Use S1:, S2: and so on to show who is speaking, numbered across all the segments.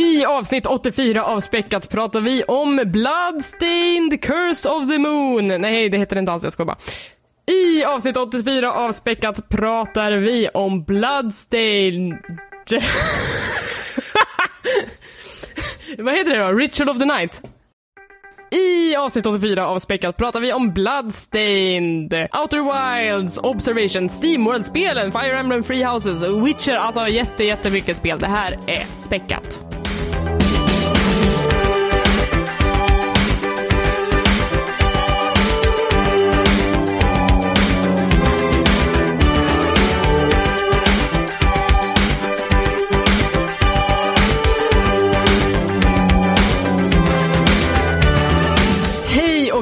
S1: I avsnitt 84 av Späckat pratar vi om Bloodstained Curse of the Moon. Nej, det heter det inte alls, jag ska bara. I avsnitt 84 av Späckat pratar vi om Bloodstained... Vad heter det då? Ritual of the Night? I avsnitt 84 av Späckat pratar vi om Bloodstained, Outer Wilds, Observation, Steamworld-spelen, Fire Emblem Free Houses, Witcher, alltså jätte, jättemycket spel. Det här är Späckat.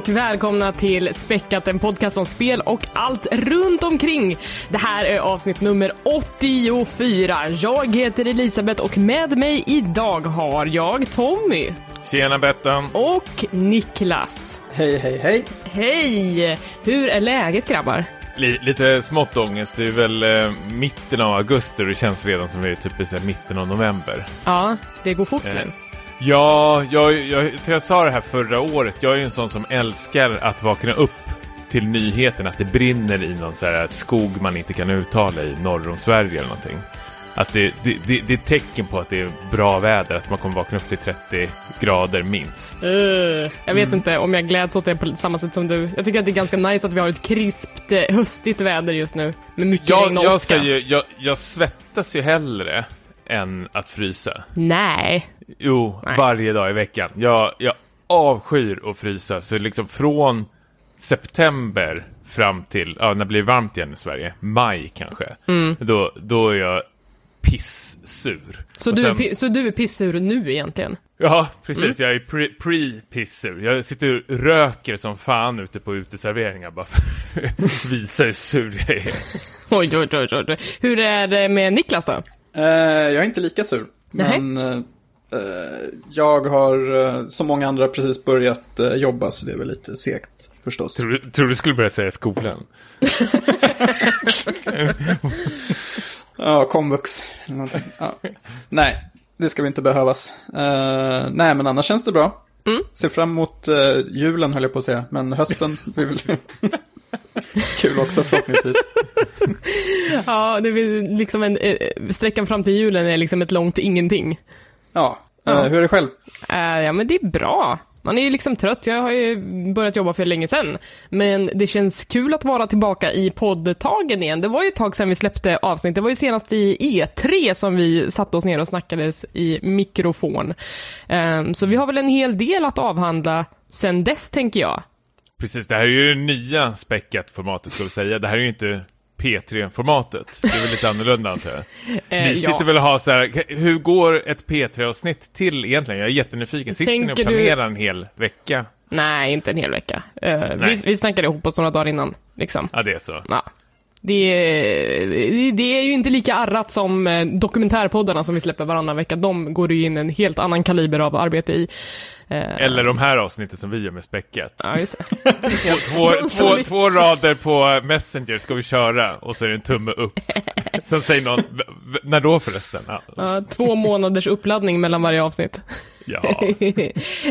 S1: Och välkomna till Späckat, en podcast om spel och allt runt omkring. Det här är avsnitt nummer 84. Jag heter Elisabeth och med mig idag har jag Tommy
S2: Tjena Bettan!
S1: och Niklas.
S3: Hej, hej, hej.
S1: Hej! Hur är läget grabbar?
S2: Li- lite smått ångest. Det är väl eh, mitten av augusti och det känns redan som det är typ i mitten av november.
S1: Ja, det går fort
S2: Eh,
S1: nu.
S2: Ja, jag, jag, jag, sa det här förra året. Jag är ju en sån som älskar att vakna upp till nyheten att det brinner i någon så här skog man inte kan uttala i norr om Sverige eller någonting. Att det, det, det, det är ett tecken på att det är bra väder, att man kommer vakna upp till 30 grader minst.
S1: Uh, jag vet inte om jag gläds åt det på samma sätt som du. Jag tycker att det är ganska nice att vi har ett krispt, eh, höstigt väder just nu. Med mycket regn
S2: Jag,
S1: och
S2: jag, ska ju, jag, jag svettas ju hellre än att frysa.
S1: Nej.
S2: Jo,
S1: Nej.
S2: varje dag i veckan. Jag, jag avskyr att frysa, så liksom från september fram till, ja, när det blir varmt igen i Sverige, maj kanske,
S1: Mm.
S2: då, då är jag pissur.
S1: Så du,
S2: sen-
S1: är, pi- så du är pissur nu egentligen?
S2: Ja, precis.
S1: Mm.
S2: Jag är pre- pre-pissur. jag sitter och röker som fan ute på uteserveringar bara för att visa hur sur jag är.
S1: Oj, oj, oj, oj. Hur är det med Niklas då?
S3: Eh, jag är inte lika sur.
S1: Nej.
S3: Men eh, jag har, eh, som många andra, precis börjat eh, jobba, så det är väl lite segt förstås.
S2: Tror du, tror du skulle börja säga skolan?
S3: Ja, komvux. Ja. Nej, det ska vi inte behövas. Eh, nej, men annars känns det bra.
S1: Mm.
S3: Ser fram emot uh, julen, höll jag på att säga. Men hösten blir väl kul också förhoppningsvis.
S1: Ja, det är liksom en, eh, sträckan fram till julen är liksom ett långt ingenting.
S3: Ja, eh,
S1: Ja.
S3: hur är det själv?
S1: Eh, ja, men det är bra. Man är ju liksom trött. Jag har ju börjat jobba för länge sedan. Men det känns kul att vara tillbaka i poddtagen igen. Det var ju ett tag sedan vi släppte avsnitt. Det var ju senast i E3 som vi satte oss ner och snackades i mikrofon. Eh, så vi har väl en hel del att avhandla sen dess, tänker jag.
S2: Precis, det här är ju det nya späckat formatet ska vi säga. Det här är ju inte P3-formatet. Det är väl lite annorlunda antar jag.
S1: Eh,
S2: Ni sitter
S1: ja.
S2: väl och har så här, hur går ett P3-avsnitt till egentligen? Jag är jättenyfiken. Sitter ni och
S1: Tänker du-
S2: planerar en hel vecka?
S1: Nej, inte en hel vecka. Eh, vi, vi snackade ihop oss några dagar innan. Liksom.
S2: Ja, det är så.
S1: Ja. Det är, det är ju inte lika arrat som eh, dokumentärpoddarna som vi släpper varannan vecka. De går ju in en helt annan kaliber av arbete i. Eh,
S2: Eller de här avsnitten som vi gör med späckat.
S1: Ja, just det.
S2: Två, två, två rader på Messenger ska vi köra och så är det en tumme upp. Sen säger någon, "V- v- när då förresten? Ja,
S1: Ja, två månaders uppladdning mellan varje avsnitt.
S2: ja.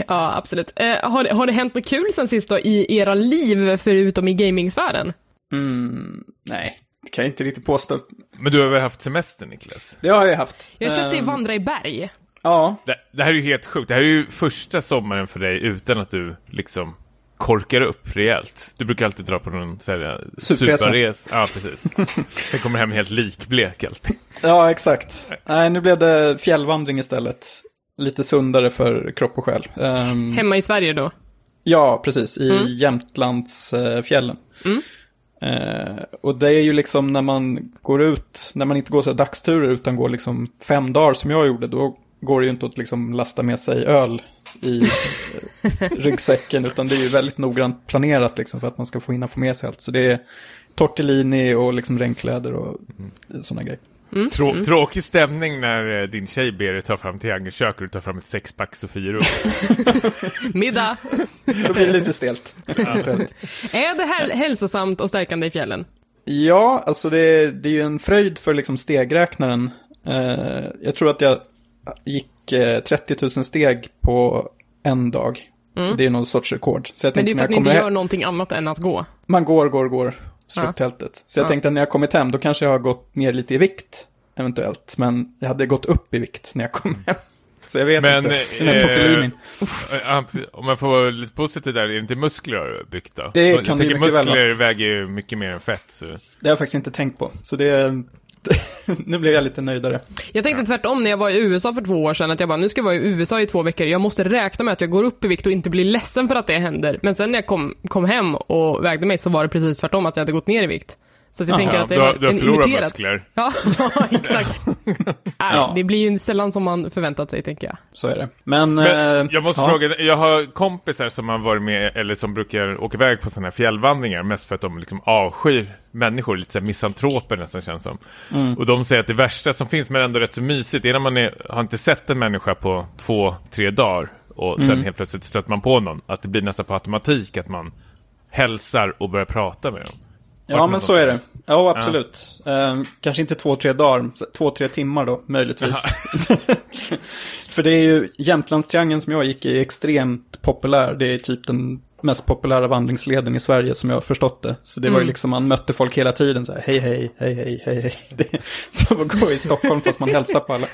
S1: ja, absolut. Eh, har, det, har det hänt något kul sen sist då i era liv, förutom i gamingsfären?
S3: Mm, nej, det kan jag inte riktigt påstå.
S2: Men du har väl haft semester Niklas?
S3: Det har jag haft.
S1: Jag har sett dig
S3: Ehm,
S1: vandra i berg.
S3: Ja,
S2: Det, det här är ju helt sjukt. Det här är ju första sommaren för dig utan att du liksom korkar upp rejält. Du brukar alltid dra på någon så här,
S3: Supresa.
S2: superres. Ja, precis. Sen kommer hem helt likblek alltid.
S3: ja exakt. Nej, nu blev det fjällvandring istället. Lite sundare för kropp och själ. Ehm,
S1: Hemma i Sverige då.
S3: Ja, precis. I
S1: Mm.
S3: Jämtlandsfjällen.
S1: Mm.
S3: Eh, och det är ju liksom när man går ut, när man inte går så här dagsturer utan går liksom fem dagar som jag gjorde, då går det ju inte att liksom lasta med sig öl i eh, ryggsäcken, utan det är ju väldigt noggrant planerat liksom för att man ska få hinna få med sig allt. Så det är tortellini och liksom regnkläder och sådana grejer.
S2: Trå Tråkig stämning när eh, din tjej ber dig ta fram triangelkök och du tar fram ett sexpack Sofiero.
S1: Middag.
S3: Då blir det lite stelt.
S1: Är det här hälsosamt och stärkande i fjällen?
S3: Ja, alltså det, det är ju en fröjd för liksom stegräknaren. Eh, jag tror att jag gick eh, 30 000 steg på en dag. Det är någon sorts rekord. Så jag
S1: Mm. Men det är för att
S3: när
S1: ni
S3: jag
S1: inte gör någonting annat än att gå.
S3: man går, går, går, slår
S1: Ja.
S3: upp tältet. Så jag
S1: Ja.
S3: tänkte att när jag kommit hem, då kanske jag har gått ner lite i vikt, eventuellt. Men jag hade gått upp i vikt när jag kom hem. Så jag vet
S2: Men,
S3: inte.
S2: Eh,
S3: tortellinin.
S2: Ja, Om man får vara lite positiv där, är det inte muskler har du byggt då?
S3: Det
S2: jag
S3: kan det
S2: tänker
S3: mycket väl
S2: muskler väger ju mycket mer än fett. Så.
S3: Det har jag faktiskt inte tänkt på. Så det... nu blev jag lite nöjdare.
S1: Jag tänkte tvärtom när jag var i USA för två år sedan, att jag bara, nu ska jag vara i USA i två veckor, jag måste räkna med att jag går upp i vikt och inte blir ledsen för att det händer. Men sen när jag kom, kom hem och vägde mig så var det precis tvärtom, att jag hade gått ner i vikt. Så att jag
S3: Aha,
S1: tänker att det
S2: du, har, du har
S1: en
S2: förlorat muskler.
S1: Ja, exakt.
S3: Ja.
S1: Det blir ju sällan som man förväntat sig, tänker jag.
S3: Så är det. Men...
S2: Men
S3: eh,
S2: jag måste
S3: ja.
S2: fråga, jag har kompisar som har varit med, eller som brukar åka iväg på sådana här fjällvandringar, mest för att de liksom avskyr människor, lite såhär misantroper nästan känns som.
S3: Mm.
S2: Och de säger att det värsta som finns, men ändå rätt så mysigt, är när man är, har inte sett en människa på två, tre dagar och sen
S3: Mm.
S2: helt plötsligt stöter man på någon, att det blir nästan på automatik att man hälsar och börjar prata med dem.
S3: Ja, men så är det. Ja, absolut. Eh, kanske inte två, tre dagar, två, tre timmar då, möjligtvis. För det är ju Jämtlandstriangeln som jag gick i är extremt populär. Det är typ den mest populära vandringsleden i Sverige som jag har förstått det. Så det var ju liksom, man mötte folk hela tiden så här, hej, hej, hej, hej, hej, hej. Det är som att gå i Stockholm fast man hälsar på alla.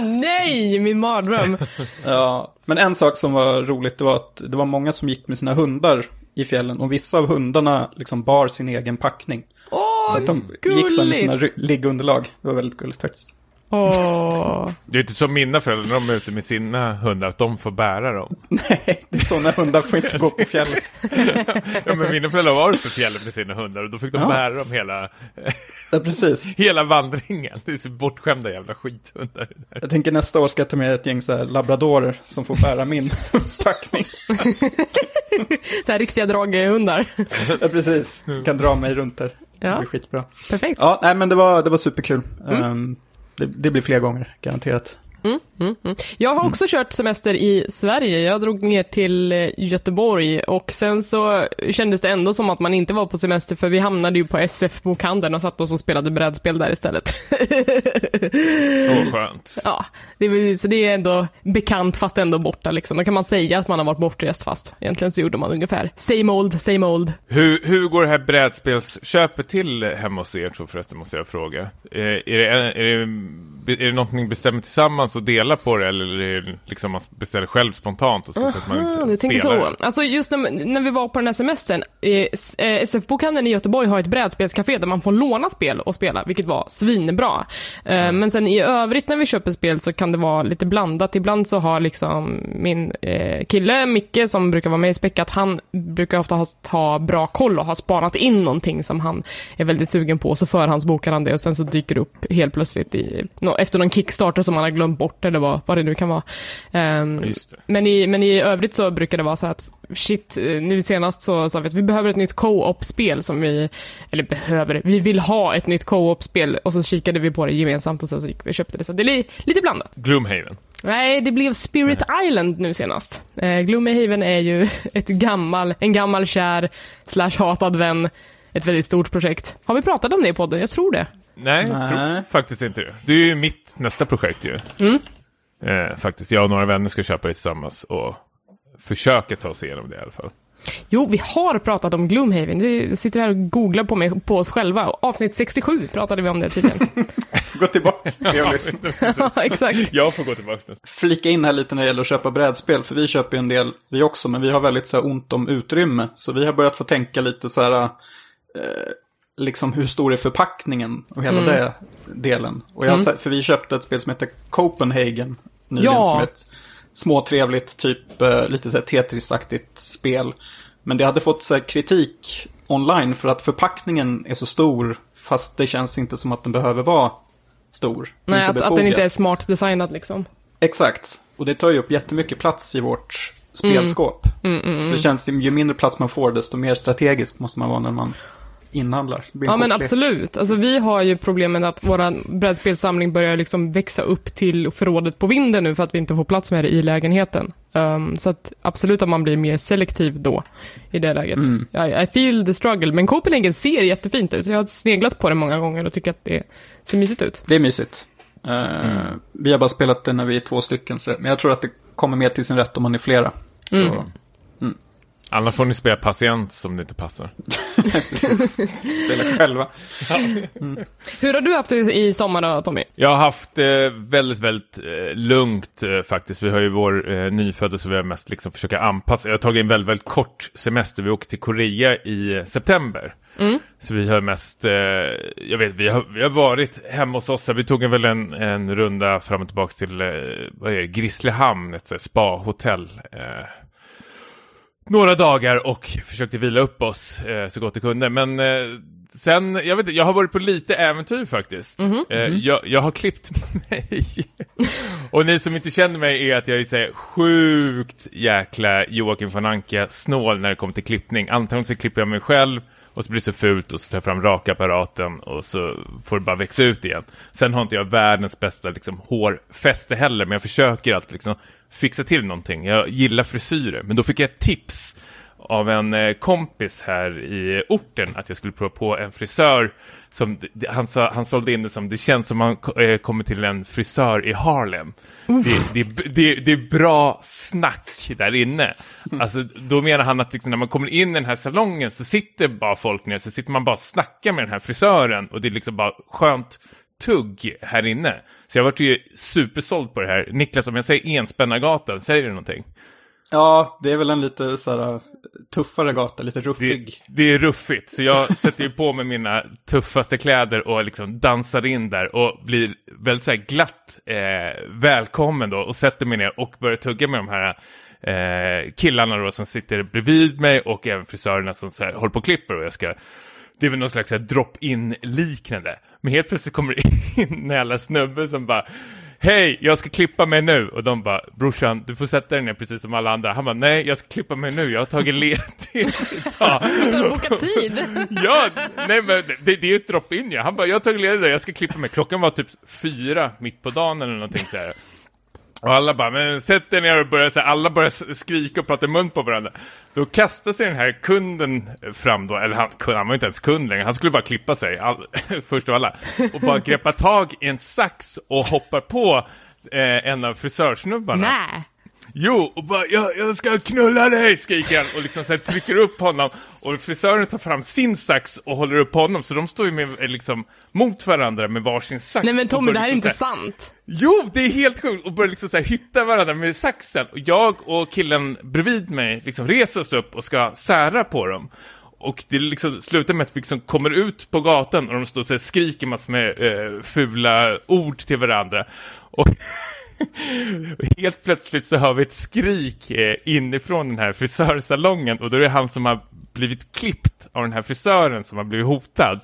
S1: Nej, min mardröm.
S3: Ja, men en sak som var roligt det var att det var många som gick med sina hundar i fjällen och vissa av hundarna liksom bar sin egen packning.
S1: Åh,
S3: Så att de gick sen med sina
S1: gulligt!
S3: liggunderlag. Det var väldigt gulligt faktiskt.
S1: Åh.
S2: Det är inte som mina föräldrar när de är ute med sina hundar, att de får bära dem.
S3: Nej, det är sådana hundar får inte gå på fjället.
S2: Ja, men mina föräldrar var ute på fjället med sina hundar och då fick de
S3: Ja.
S2: bära dem hela,
S3: Ja, precis.
S2: hela vandringen. Det är så bortskämda jävla skithundar. där.
S3: Jag tänker nästa år ska jag ta med ett gäng så här labradorer som får bära min packning.
S1: Så här riktiga draghundar.
S3: Ja, precis. Kan dra mig runt där. Det
S1: Ja,
S3: blir skitbra.
S1: perfekt.
S3: Ja, nej men det var, det var superkul. Ehm, det, det blir fler gånger, garanterat.
S1: Jag har också kört semester i Sverige. Jag drog ner till eh, Göteborg och sen så kändes det ändå som att man inte var på semester för vi hamnade ju på SF-bokhandeln och satt oss och spelade brädspel där istället.
S2: Åh, skönt.
S1: ja, det så det är ändå bekant fast ändå borta liksom. Då kan man säga att man har varit bortrest fast egentligen så gjorde man ungefär same old, same old.
S2: Hur, hur går det här brädspelsköpet till hemma hos er två förresten, måste jag fråga? Eh, är, det, är, det, är det något ni bestämmer tillsammans och delar på det, eller liksom man beställer själv spontant och så, så att man liksom
S1: du tänker så. Alltså just när, när vi var på den här semestern, eh, SF-bokhandeln i Göteborg har ett brädspelscafé där man får låna spel och spela, vilket var svinbra. Eh, Men sen i övrigt när vi köper spel så kan det vara lite blandat. Ibland så har liksom min eh, kille, Micke, som brukar vara med i Späckat, han brukar ofta ha, ha bra koll och ha spanat in någonting som han är väldigt sugen på, så förhandsbokar han det och sen så dyker det upp helt plötsligt i, efter någon Kickstarter som han har glömt bort eller vad, vad det nu kan vara.
S2: Det.
S1: men i, men i övrigt så brukar det vara så att shit, eh, nu senast så sa vi att vi behöver ett nytt co-op-spel som vi, eller behöver, vi vill ha ett nytt co-op-spel och så kikade vi på det gemensamt och sen så gick vi och köpte det. Så det är li, lite blandat.
S2: Gloomhaven.
S1: Nej, det blev Spirit Island nu senast. Eh, Gloomhaven är ju ett gammal, en gammal kär slash hatad vän. Ett väldigt stort projekt. Har vi pratat om det i podden? Jag tror det.
S2: Nej, jag
S3: Nej.
S2: tror faktiskt inte det. Det är ju mitt nästa projekt ju.
S1: Mm.
S2: Eh, faktiskt, jag och några vänner ska köpa det tillsammans och försöka ta oss igenom det i alla fall.
S1: Jo, vi har pratat om Gloomhaven. Vi sitter här och googlar på, mig, på oss själva. Avsnitt 67 pratade vi om det tydligen.
S3: Gå tillbaka
S1: ja, exakt.
S2: Jag får gå tillbaka.
S3: Flika in här lite när det gäller att köpa brädspel, för vi köper ju en del vi också, men vi har väldigt så här, ont om utrymme. Så vi har börjat få tänka lite så här, eh, liksom hur stor är förpackningen och hela det delen. Och jag sett, för vi köpte ett spel som heter Copenhagen nyligen,
S1: Ja.
S3: som ett småtrevligt, typ eh, lite så här Tetris-aktigt spel. Men det hade fått så här, kritik online för att förpackningen är så stor, fast det känns inte som att den behöver vara stor.
S1: Nej, att, att den inte är smart designad liksom.
S3: Exakt. Och det tar ju upp jättemycket plats i vårt spelskåp.
S1: Mm,
S3: Så det känns, ju mindre plats man får, desto mer strategisk måste man vara när man inhandlar.
S1: Ja, men absolut. Alltså, vi har ju problemet att vår brädspelssamling börjar liksom växa upp till förrådet på vinden nu för att vi inte får plats med det i lägenheten. Um, så att absolut att man blir mer selektiv då, i det läget.
S3: Mm.
S1: I, I feel the struggle. Men Copenhagen ser jättefint ut. Jag har sneglat på det många gånger och tycker att det ser mysigt ut.
S3: Det är mysigt. Eh, Vi har bara spelat det när vi är två stycken, men jag tror att det kommer mer till sin rätt om man är flera. Så
S2: Annars får ni spela patient som det inte passar.
S3: spela själva.
S1: Hur har du haft det i sommar då, Tommy?
S2: Jag har haft eh, väldigt, väldigt eh, lugnt eh, faktiskt. Vi har ju vår eh, nyfödda så vi har mest liksom försöka anpassa. Jag har tagit en väldigt, väldigt kort semester. Vi åkte till Korea i eh, september. Så vi har mest, eh, jag vet, vi har, vi har varit hemma hos oss. Vi tog en, väl en, en runda fram och tillbaka till, eh, vad är det, Grisslehamn, ett spa-hotell. Eh, några dagar och försökte vila upp oss eh, så gott det kunde. Men eh, sen, jag vet inte, jag har varit på lite äventyr faktiskt. Eh, jag, jag har klippt mig. och ni som inte känner mig är att jag är så sjukt jäkla Joakim von Anka snål när det kommer till klippning. Antingen så klipper jag mig själv och så blir det så fult och så tar jag fram rakapparaten och så får det bara växa ut igen. Sen har inte jag världens bästa liksom, hårfäste heller, men jag försöker alltid liksom, fixa till någonting. Jag gillar frisyrer, men då fick jag ett tips av en eh, kompis här i orten att jag skulle prova på en frisör som, han, sa, han sålde in det som, det känns som man eh, kommer till en frisör i Harlem. Det, det, det, det är bra snack där inne. Alltså, då menar han att liksom, när man kommer in i den här salongen så sitter bara folk ner, så sitter man bara och snackar med den här frisören och det är liksom bara skönt tugg här inne. Så jag vart ju supersåld på det här. Niklas, om jag säger Enspännargatan, säger det någonting?
S3: Ja, det är väl en lite så här, tuffare gata, lite
S2: Det,
S3: ruffig.
S2: det är ruffigt, så jag sätter ju på mig mina tuffaste kläder och liksom dansar in där och blir väldigt så glatt eh, välkommen då och sätter mig ner och börjar tugga med de här eh, killarna då som sitter bredvid mig och även frisörerna som så här, håller på och klipper och jag ska det är väl någon slags drop-in liknande. Men helt plötsligt kommer det in en jävla snubbe som bara Hej, jag ska klippa mig nu. Och de bara, brorsan, du får sätta dig ner precis som alla andra. Han bara, nej, jag ska klippa mig nu. Jag har tagit ledigt idag.
S1: Du har bokat tid.
S2: Ja, nej men det, det är ju ett drop-in ja. Han bara, jag har tagit ledigt, jag ska klippa mig. Klockan var typ fyra mitt på dagen eller någonting så här. Och alla bara, men sätt er ner och börja så här, alla börjar skrika och prata i mun på varandra. Då kastar sig den här kunden fram då, eller han, han var inte ens kund längre, han skulle bara klippa sig, all, först av alla. Och bara greppa tag i en sax och hoppar på eh, en av frisörsnubbarna.
S1: Nej.
S2: Jo, och bara jag, jag ska knulla dig, skriker han och liksom så här trycker upp honom. Och frisören tar fram sin sax och håller upp honom, så de står ju med, eh, liksom mot varandra med varsin sax.
S1: Nej men Tommy, det här är
S2: liksom
S1: inte
S2: här-
S1: sant.
S2: Jo, det är helt sjukt! Och börjar liksom så här hitta varandra med saxen. Och jag och killen bredvid mig liksom reser oss upp och ska sära på dem. Och det liksom slutar med att vi liksom kommer ut på gatan och de står och skriker massor med eh, fula ord till varandra. Och helt plötsligt så hör vi ett skrik eh, inifrån den här frisörsalongen och då är det han som har blivit klippt av den här frisören som har blivit hotad.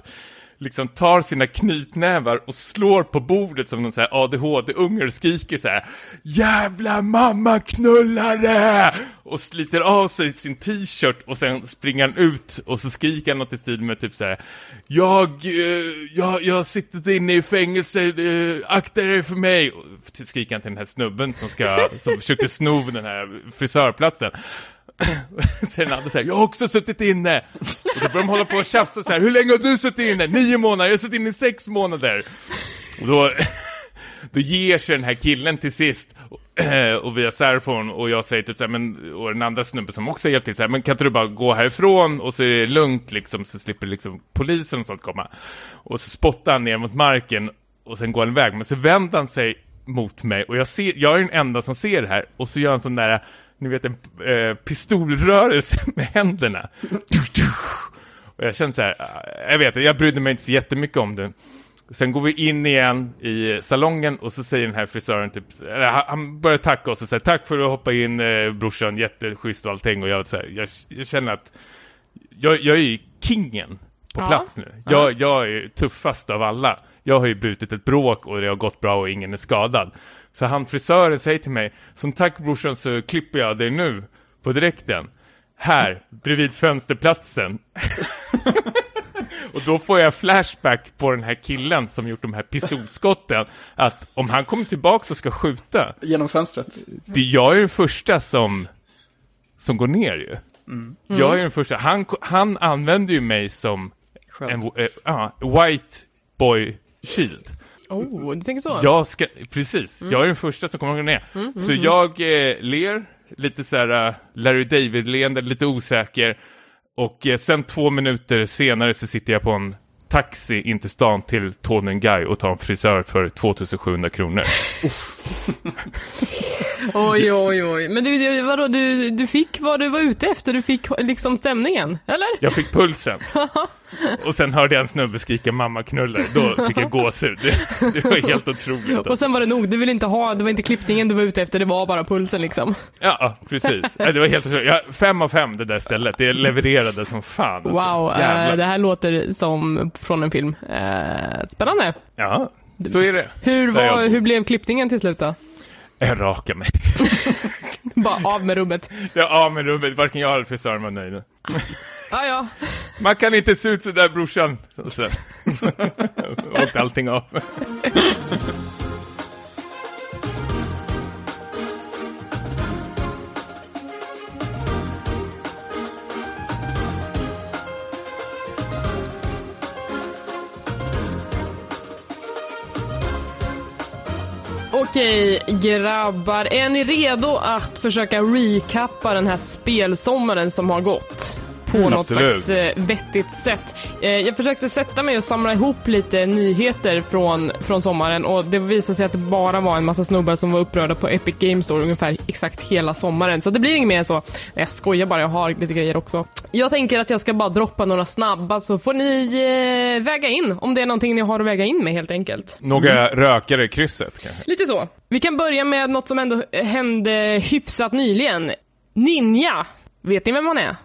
S2: Liksom tar sina knytnävar och slår på bordet som någon så här ADHD-unge och skriker så här Jävla mamma knullare! Och sliter av sig sin t-shirt och sen springer han ut och så skriker han något i stil med typ så här Jag, eh, jag, jag har suttit inne i fängelse, eh, akta dig för mig! Och skriker han till den här snubben som ska, som försökte sno den här frisörplatsen. Så den andra säger jag har också suttit inne. Och då börjar de hålla på och tjafsa så här, hur länge har du suttit inne? Nio månader, jag har suttit inne i sex månader. Och då, då ger sig den här killen till sist. Och vi har och jag säger typ så här, men, och den andra snubben som också hjälpt till så här, men kan inte du bara gå härifrån och så är det lugnt liksom, så slipper liksom polisen och sånt komma. Och så spottar han ner mot marken och sen går han iväg, men så vänder han sig mot mig och jag, ser, jag är den enda som ser det här och så gör han sån där, ni vet en eh, pistolrörelse med händerna. Och jag känner så här, äh, jag vet jag brydde mig inte så jättemycket om det. Sen går vi in igen i salongen och så säger den här frisören typ, han börjar tacka oss och säger tack för att du hoppade in eh, brorsan, jätteschysst och allting och jag, så här, jag, jag känner att jag, jag är ju kingen på
S1: Ja.
S2: plats nu. Jag, jag är tuffast av alla. Jag har ju brutit ett bråk och det har gått bra och ingen är skadad. Så han frisören säger till mig, som tack brorsan så klipper jag dig nu på direkten. Här, bredvid fönsterplatsen. och då får jag flashback på den här killen som gjort de här pistolskotten. Att om han kommer tillbaka och ska skjuta,
S3: Genom fönstret.
S2: det, jag är den första som, som går ner ju. Jag är den första. Han, han använder ju mig som
S3: Skönt.
S2: en eh, ja, white boy shield.
S1: Oh, du tänker så?
S2: Jag ska, precis, jag är den första som kommer ihåg ner. Så jag eh, ler, lite så här uh, Larry David-leende, lite osäker. Och eh, sen två minuter senare så sitter jag på en taxi in till stan till Tonengai och tar en frisör för 2700 kronor.
S1: Oj, oj, oj. Men du, du, vadå, du, du fick vad du var ute efter? Du fick liksom stämningen, eller?
S2: Jag fick pulsen. Och sen hörde jag en snubbe skrika mamma knullar. Då fick jag gåshud. Det, det var helt otroligt.
S1: Och sen var det nog, du ville inte ha, det var inte klippningen du var ute efter, det var bara pulsen liksom.
S2: Ja, precis. Det var helt otroligt. Ja, fem av fem det där stället. Det levererade som fan. alltså.
S1: Wow,
S2: Jävlar.
S1: det här låter som från en film. Eh, spännande.
S2: Ja, så är det.
S1: Hur, var, hur blev klippningen till slut då?
S2: Jag rakar mig.
S1: Bara av med rubbet.
S2: Jag av med rummet. Varken jag eller frisören var nöjda.
S1: Ah, ja,
S2: Man kan inte se ut sådär brorsan. Så, så. Åkte allting av.
S1: Okej, grabbar. Är ni redo att försöka recappa den här spelsommaren som har gått? På
S2: Mm,
S1: något
S2: absolut.
S1: slags eh, vettigt sätt. Eh, jag försökte sätta mig och samla ihop lite nyheter från, från sommaren och det visade sig att det bara var en massa snubbar som var upprörda på Epic Games Store ungefär exakt hela sommaren. Så det blir inget mer än så. Nej, jag skojar bara, jag har lite grejer också. Jag tänker att jag ska bara droppa några snabba så får ni eh, väga in om det är någonting ni har att väga in med helt enkelt.
S2: Några rökare i krysset kanske.
S1: Lite så. Vi kan börja med något som ändå hände hyfsat nyligen. Ninja. Vet ni vem han är?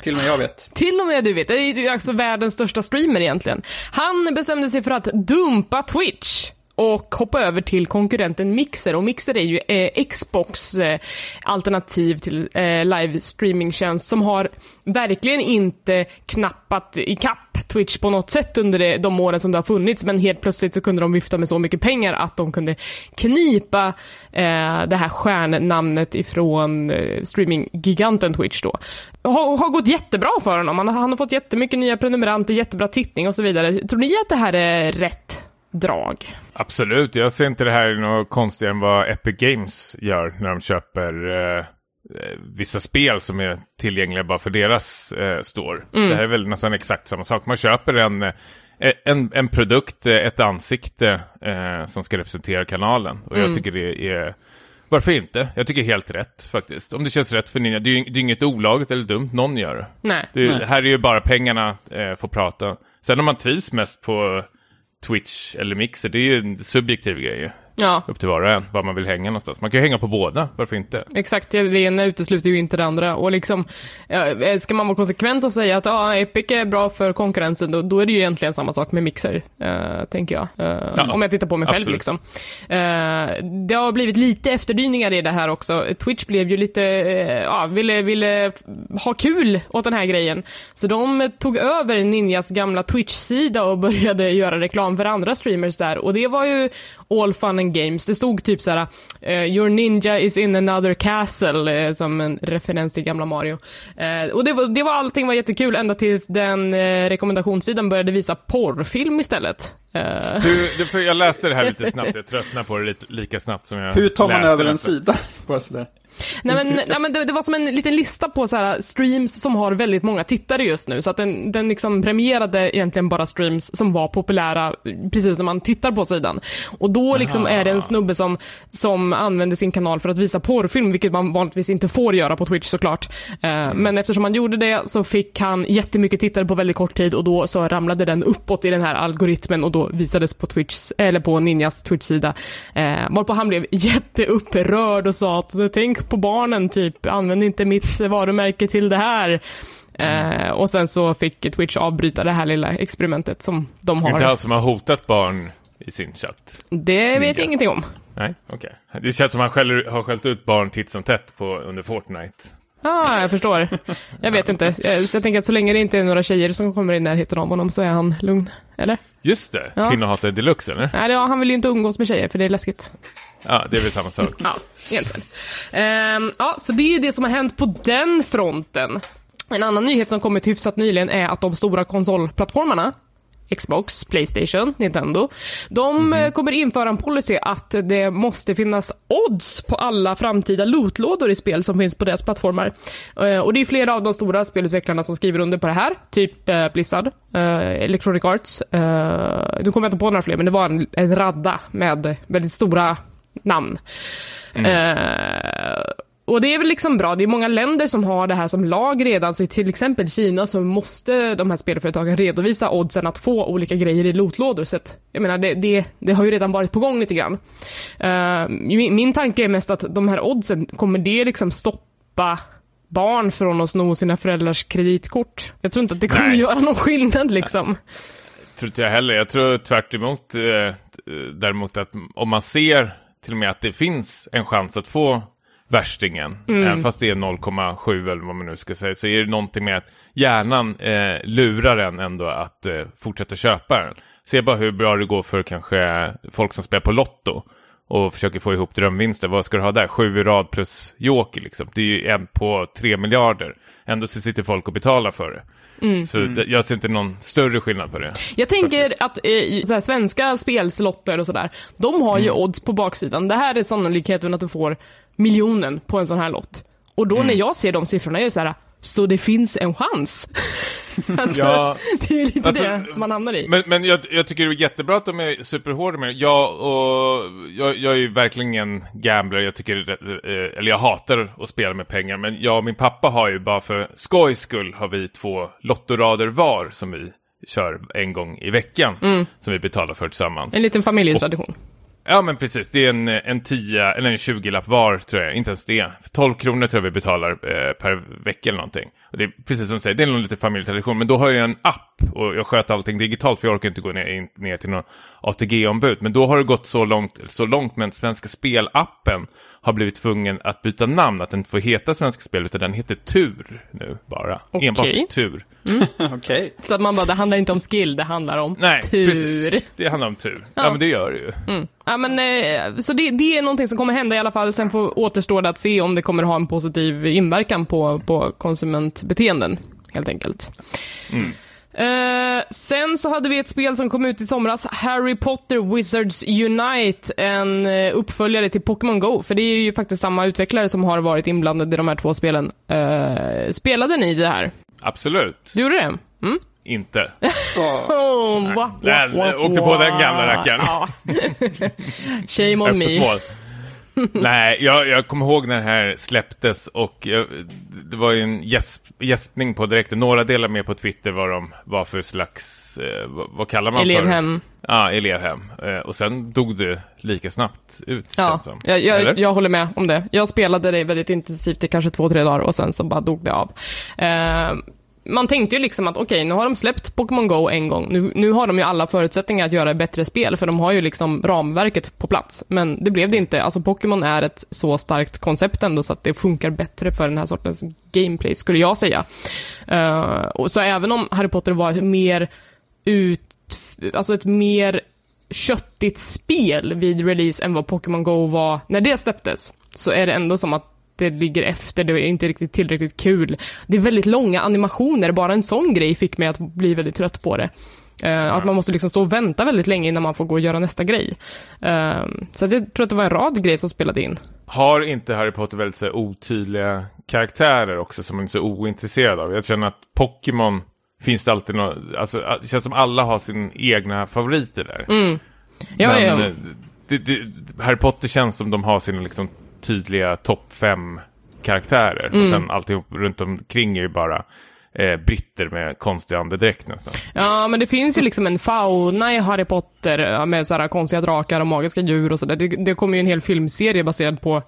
S3: Till och med jag vet.
S1: Till och med du vet, det är ju alltså världens största streamer egentligen. Han bestämde sig för att dumpa Twitch och hoppa över till konkurrenten Mixer. Och Mixer är ju eh, Xbox eh, alternativ till eh, live streamingtjänst som har verkligen inte knappat ikapp Twitch på något sätt under det, de åren som det har funnits, men helt plötsligt så kunde de vifta med så mycket pengar att de kunde knipa eh, det här stjärnnamnet ifrån eh, streaminggiganten Twitch då. Har, har gått jättebra för honom. Han, har- han har fått jättemycket nya prenumeranter, jättebra tittning och så vidare. Tror ni att det här är rätt drag?
S2: Absolut, jag ser inte det här något konstigare än vad Epic Games gör när de köper eh, eh, vissa spel som är tillgängliga bara för deras eh, store. Det här är väl nästan exakt samma sak. Man köper en, eh, en, en produkt, eh, ett ansikte eh, som ska representera kanalen. Och jag tycker det är... Varför inte? Jag tycker helt rätt faktiskt. Om det känns rätt för Ninja. Det är ju det är inget olagligt eller dumt någon gör det.
S1: Nej.
S2: Det är,
S3: Nej.
S2: här är ju bara pengarna eh, får prata. Sen om man trivs mest på Twitch eller Mixer, det är ju en subjektiv grej. ju.
S1: Ja,
S2: Upp till var och en, var man vill hänga någonstans. Man kan ju hänga på båda, varför inte?
S1: exakt. Det ena utesluter ju inte det andra. Och liksom, ja, ska man vara konsekvent och säga att ja, Epic är bra för konkurrensen, då, då är det ju egentligen samma sak med Mixer, eh, tänker jag. Eh,
S2: Ja,
S1: om jag tittar på mig själv liksom. Eh, det har blivit lite efterdyningar i det här också. Twitch blev ju lite, eh, ja, ville, ville ha kul åt den här grejen. Så de tog över Ninjas gamla Twitch-sida och började göra reklam för andra streamers där. Och det var ju all fun and games. Det stod typ såhär, eh, “Your ninja is in another castle” eh, som en referens till gamla Mario. Eh, och det var, det var allting var jättekul ända tills den rekommendationssidan började visa porrfilm istället.
S2: Du, du, för jag läste det här lite snabbt, jag tröttnar på det lite, lika snabbt som jag
S3: Hur tar man
S2: läste
S3: över en sida? Bara sådär.
S1: Nej men, nej, men det, det var som en liten lista på så här streams som har väldigt många tittare just nu. Så att den, den liksom premierade egentligen bara streams som var populära precis när man tittar på sidan. Och då liksom är det en snubbe som, som använder sin kanal för att visa porrfilm, vilket man vanligtvis inte får göra på Twitch såklart. Eh, Men eftersom han gjorde det så fick han jättemycket tittare på väldigt kort tid och då så ramlade den uppåt i den här algoritmen och då visades på Twitch, eller på Ninjas Twitch-sida. Eh, varpå han blev jätteupprörd och sa att tänk på barnen typ, använd inte mitt varumärke till det här. Eh, och sen så fick Twitch avbryta det här lilla experimentet som de
S2: Inte
S1: har.
S2: han som har hotat barn i sin chatt?
S1: Det vet jag ingenting om.
S2: Nej, okej. Det känns som han skäller, har skällt ut barn titt som tätt på, under Fortnite.
S1: Ah, jag förstår. Jag vet inte. Eh, Så jag tänker att så länge det inte är några tjejer som kommer i närheten av honom så är han lugn. Eller?
S2: Just det,
S1: Ja.
S2: kvinnohatare deluxe eller?
S1: Nej, det- han vill ju inte umgås med tjejer för det är läskigt.
S2: Ja, det är väl samma sak.
S1: Ja, egentligen. Ehm, ja, så det är det som har hänt på den fronten. En annan nyhet som kommit hyfsat nyligen är att de stora konsolplattformarna Xbox, Playstation, Nintendo. De eh, kommer införa en policy att det måste finnas odds på alla framtida lootlådor i spel som finns på deras plattformar. Eh, och det är flera av de stora spelutvecklarna som skriver under på det här, typ eh, Blizzard, Electronic Arts. Nu kommer jag inte på några fler, men det var en, en radda med väldigt stora namn. Eh, och det är väl liksom bra, det är många länder som har det här som lag redan, så i till exempel Kina så måste de här spelföretagen redovisa oddsen att få olika grejer i lootlådor. Så att, jag menar, det, det, det har ju redan varit på gång lite grann. Eh, min, min tanke är mest att de här oddsen, kommer det liksom stoppa barn från att sno sina föräldrars kreditkort? Jag tror inte att det kommer
S2: Nej.
S1: göra någon skillnad liksom.
S2: tror inte jag heller. Jag tror tvärt emot, eh, däremot att om man ser till och med att det finns en chans att få värstingen, även fast det är 0,7 eller vad man nu ska säga, så är det någonting med att hjärnan eh, lurar en ändå att eh, fortsätta köpa den. Se bara hur bra det går för kanske folk som spelar på Lotto och försöker få ihop drömvinster. Vad ska du ha där? Sju i rad plus joker liksom. Det är ju en på tre miljarder. Ändå så sitter folk och betalar för det. Så det- jag ser inte någon större skillnad på det.
S1: Jag tänker att eh, så här, svenska spelslotter och sådär, de har ju odds på baksidan. Det här är sannolikheten att du får miljonen på en sån här lott. Och då när jag ser de siffrorna är det så här, så det finns en chans. alltså,
S2: Ja.
S1: det är lite
S2: Alltså,
S1: det man hamnar i.
S2: Men, men jag, jag tycker det är jättebra att de är superhårda med det. Jag, och, jag, jag är ju verkligen en gambler. Jag tycker, eh, eller jag hatar att spela med pengar. Men jag och min pappa har ju bara för skojs skull har vi två lottorader var som vi kör en gång i veckan. Som vi betalar för tillsammans.
S1: En liten familjetradition.
S2: Ja men precis, det är en, en 10 eller en 20-lapp var tror jag, inte ens det. 12 kronor tror jag vi betalar eh, per vecka eller någonting. Och det är precis som du säger, det är nog lite familjetradition. Men då har jag en app och jag sköter allting digitalt för jag orkar inte gå ner, in, ner till någon ATG-ombud. Men då har det gått så långt, så långt med den Svenska Spelappen har blivit tvungen att byta namn. Att den inte får heta Svenska Spel utan den heter Tur nu bara.
S1: Okej.
S2: Enbart Tur.
S3: Okej.
S1: Så att man bara, det handlar inte om skill, det handlar om
S2: Nej,
S1: tur.
S2: precis. Det handlar om tur. Ja,
S1: Ja.
S2: men det gör det ju.
S1: Ja, men, eh, så det, det är någonting som kommer hända i alla fall. Sen får återstår det att se om det kommer ha en positiv inverkan på, på konsumentbeteenden, helt enkelt. Eh, sen så hade vi ett spel som kom ut i somras, Harry Potter Wizards Unite, en eh, uppföljare till Pokémon Go, för det är ju faktiskt samma utvecklare som har varit inblandade i de här två spelen. Eh, spelade ni det här?
S2: Absolut.
S1: Du gjorde det? Mm?
S2: Inte.
S1: Oh, wa,
S2: Nej, jag åkte på den gamla rackaren.
S1: Shame on me.
S2: Nej, jag, jag kommer ihåg när det här släpptes och jag, det var ju en gäsp, gäspning på direkt. Några delar med på Twitter vad de var för slags, eh, vad, vad kallar man för?
S1: Elevhem.
S2: Ja, elevhem. Eh, och sen dog det lika snabbt ut,
S1: Ja,
S2: som.
S1: jag, jag, jag håller med om det. Jag spelade det väldigt intensivt i kanske två, tre dagar och sen så bara dog det av. Eh, man tänkte ju liksom att okej, nu har de släppt Pokémon Go en gång. Nu, nu har de ju alla förutsättningar att göra ett bättre spel, för de har ju liksom ramverket på plats. Men det blev det inte. Alltså Pokémon är ett så starkt koncept ändå, så att det funkar bättre för den här sortens gameplay, skulle jag säga. Uh, och så även om Harry Potter var ett mer ut... Alltså ett mer köttigt spel vid release än vad Pokémon Go var när det släpptes, så är det ändå som att det ligger efter, det är inte riktigt tillräckligt kul. Det är väldigt långa animationer, bara en sån grej fick mig att bli väldigt trött på det. Eh, Att man måste liksom stå och vänta väldigt länge innan man får gå och göra nästa grej. Eh, så jag tror att det var en rad grejer som spelade in.
S2: Har inte Harry Potter väldigt så otydliga karaktärer också som man är så ointresserad av? Jag känner att Pokémon finns det alltid något, alltså det känns som alla har sin egna favoriter där.
S1: Mm. Ja,
S2: Men
S1: ja, ja.
S2: eh, Det, det, Harry Potter känns som de har sina liksom tydliga topp fem karaktärer.
S1: Mm.
S2: Och sen alltihop runt omkring är ju bara eh, britter med konstig andedräkt nästan.
S1: Ja, men det finns ju liksom en fauna i Harry Potter ja, med sådana konstiga drakar och magiska djur och sådär. Det, det kommer ju en hel filmserie baserad på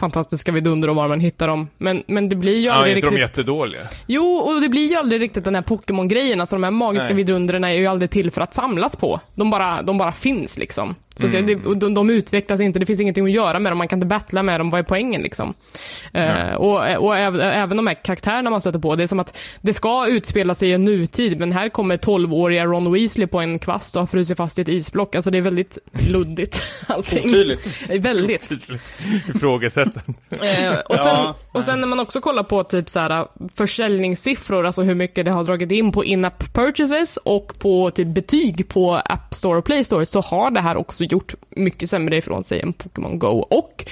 S1: fantastiska vidunder och var man hittar dem. Men, men det blir ju
S2: Ja,
S1: aldrig
S2: är inte de
S1: riktigt...
S2: jättedåliga?
S1: Jo, och det blir ju aldrig riktigt den här Pokémon-grejen. Alltså de här magiska
S2: Nej.
S1: är ju aldrig till för att samlas på. De bara, de bara finns liksom. Så att det, och de, de utvecklas inte, det finns ingenting att göra med dem, man kan inte battla med dem, vad är poängen liksom? Eh, och och äv, även de här karaktärerna man stöter på, det är som att det ska utspela sig i en nutid, men här kommer 12-åriga Ron Weasley på en kvast och har frusit fast i ett isblock. Alltså det är väldigt luddigt allting.
S3: Otydligt.
S1: Väldigt.
S2: Ifrågasättande.
S1: Eh, och, sen,
S3: Ja,
S1: och sen när man också kollar på typ så här, försäljningssiffror, alltså hur mycket det har dragit in på in-app purchases och på typ betyg på App Store och Play Store, så har det här också gjort mycket sämre ifrån sig än Pokémon Go. Och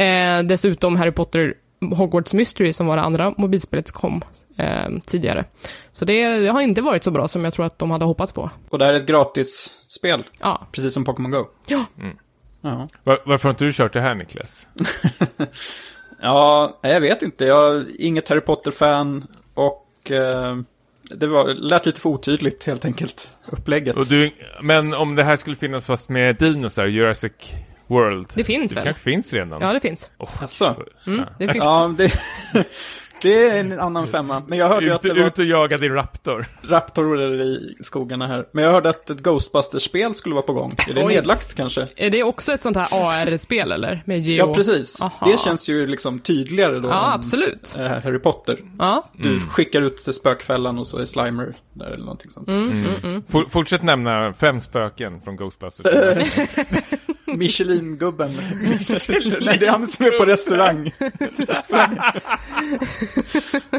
S1: eh, dessutom Harry Potter Hogwarts Mystery som var det andra mobilspelet som kom eh, tidigare. Så det, det har inte varit så bra som jag tror att de hade hoppats på.
S3: Och det här är ett gratisspel,
S1: Ja.
S3: precis som Pokémon Go.
S1: Ja.
S3: Ja.
S2: Var, varför har inte du kört det här Niklas?
S3: Ja, jag vet inte. Jag är inget Harry Potter-fan och eh, det var, lät lite för otydligt helt enkelt, upplägget.
S2: Och du, men om det här skulle finnas fast med dinosar, Jurassic World.
S1: Det finns
S2: det
S1: väl?
S2: kanske finns redan.
S1: Ja, det finns.
S2: Oh,
S3: Jaså?
S1: Mm, det finns.
S3: Ja, det, det är en annan femma. Men jag hörde ju att
S2: ut,
S3: det var
S2: ut och jaga din Raptor.
S3: raptorer i skogarna här. Men jag hörde att ett Ghostbusters-spel skulle vara på gång. Är det
S1: Oj.
S3: nedlagt kanske?
S1: Är det också ett sånt här AR-spel eller? Med geo?
S3: Ja, precis.
S1: Aha.
S3: Det känns ju liksom tydligare då
S1: Ja,
S3: än
S1: absolut.
S3: eh, Harry Potter.
S1: Ja.
S3: Du skickar ut till spökfällan och så är Slimer där eller någonting sånt.
S1: Mm.
S2: For, fortsätt nämna fem spöken från Ghostbusters.
S3: Michelin-gubben. nej, det är han som är på restaurang. restaurang.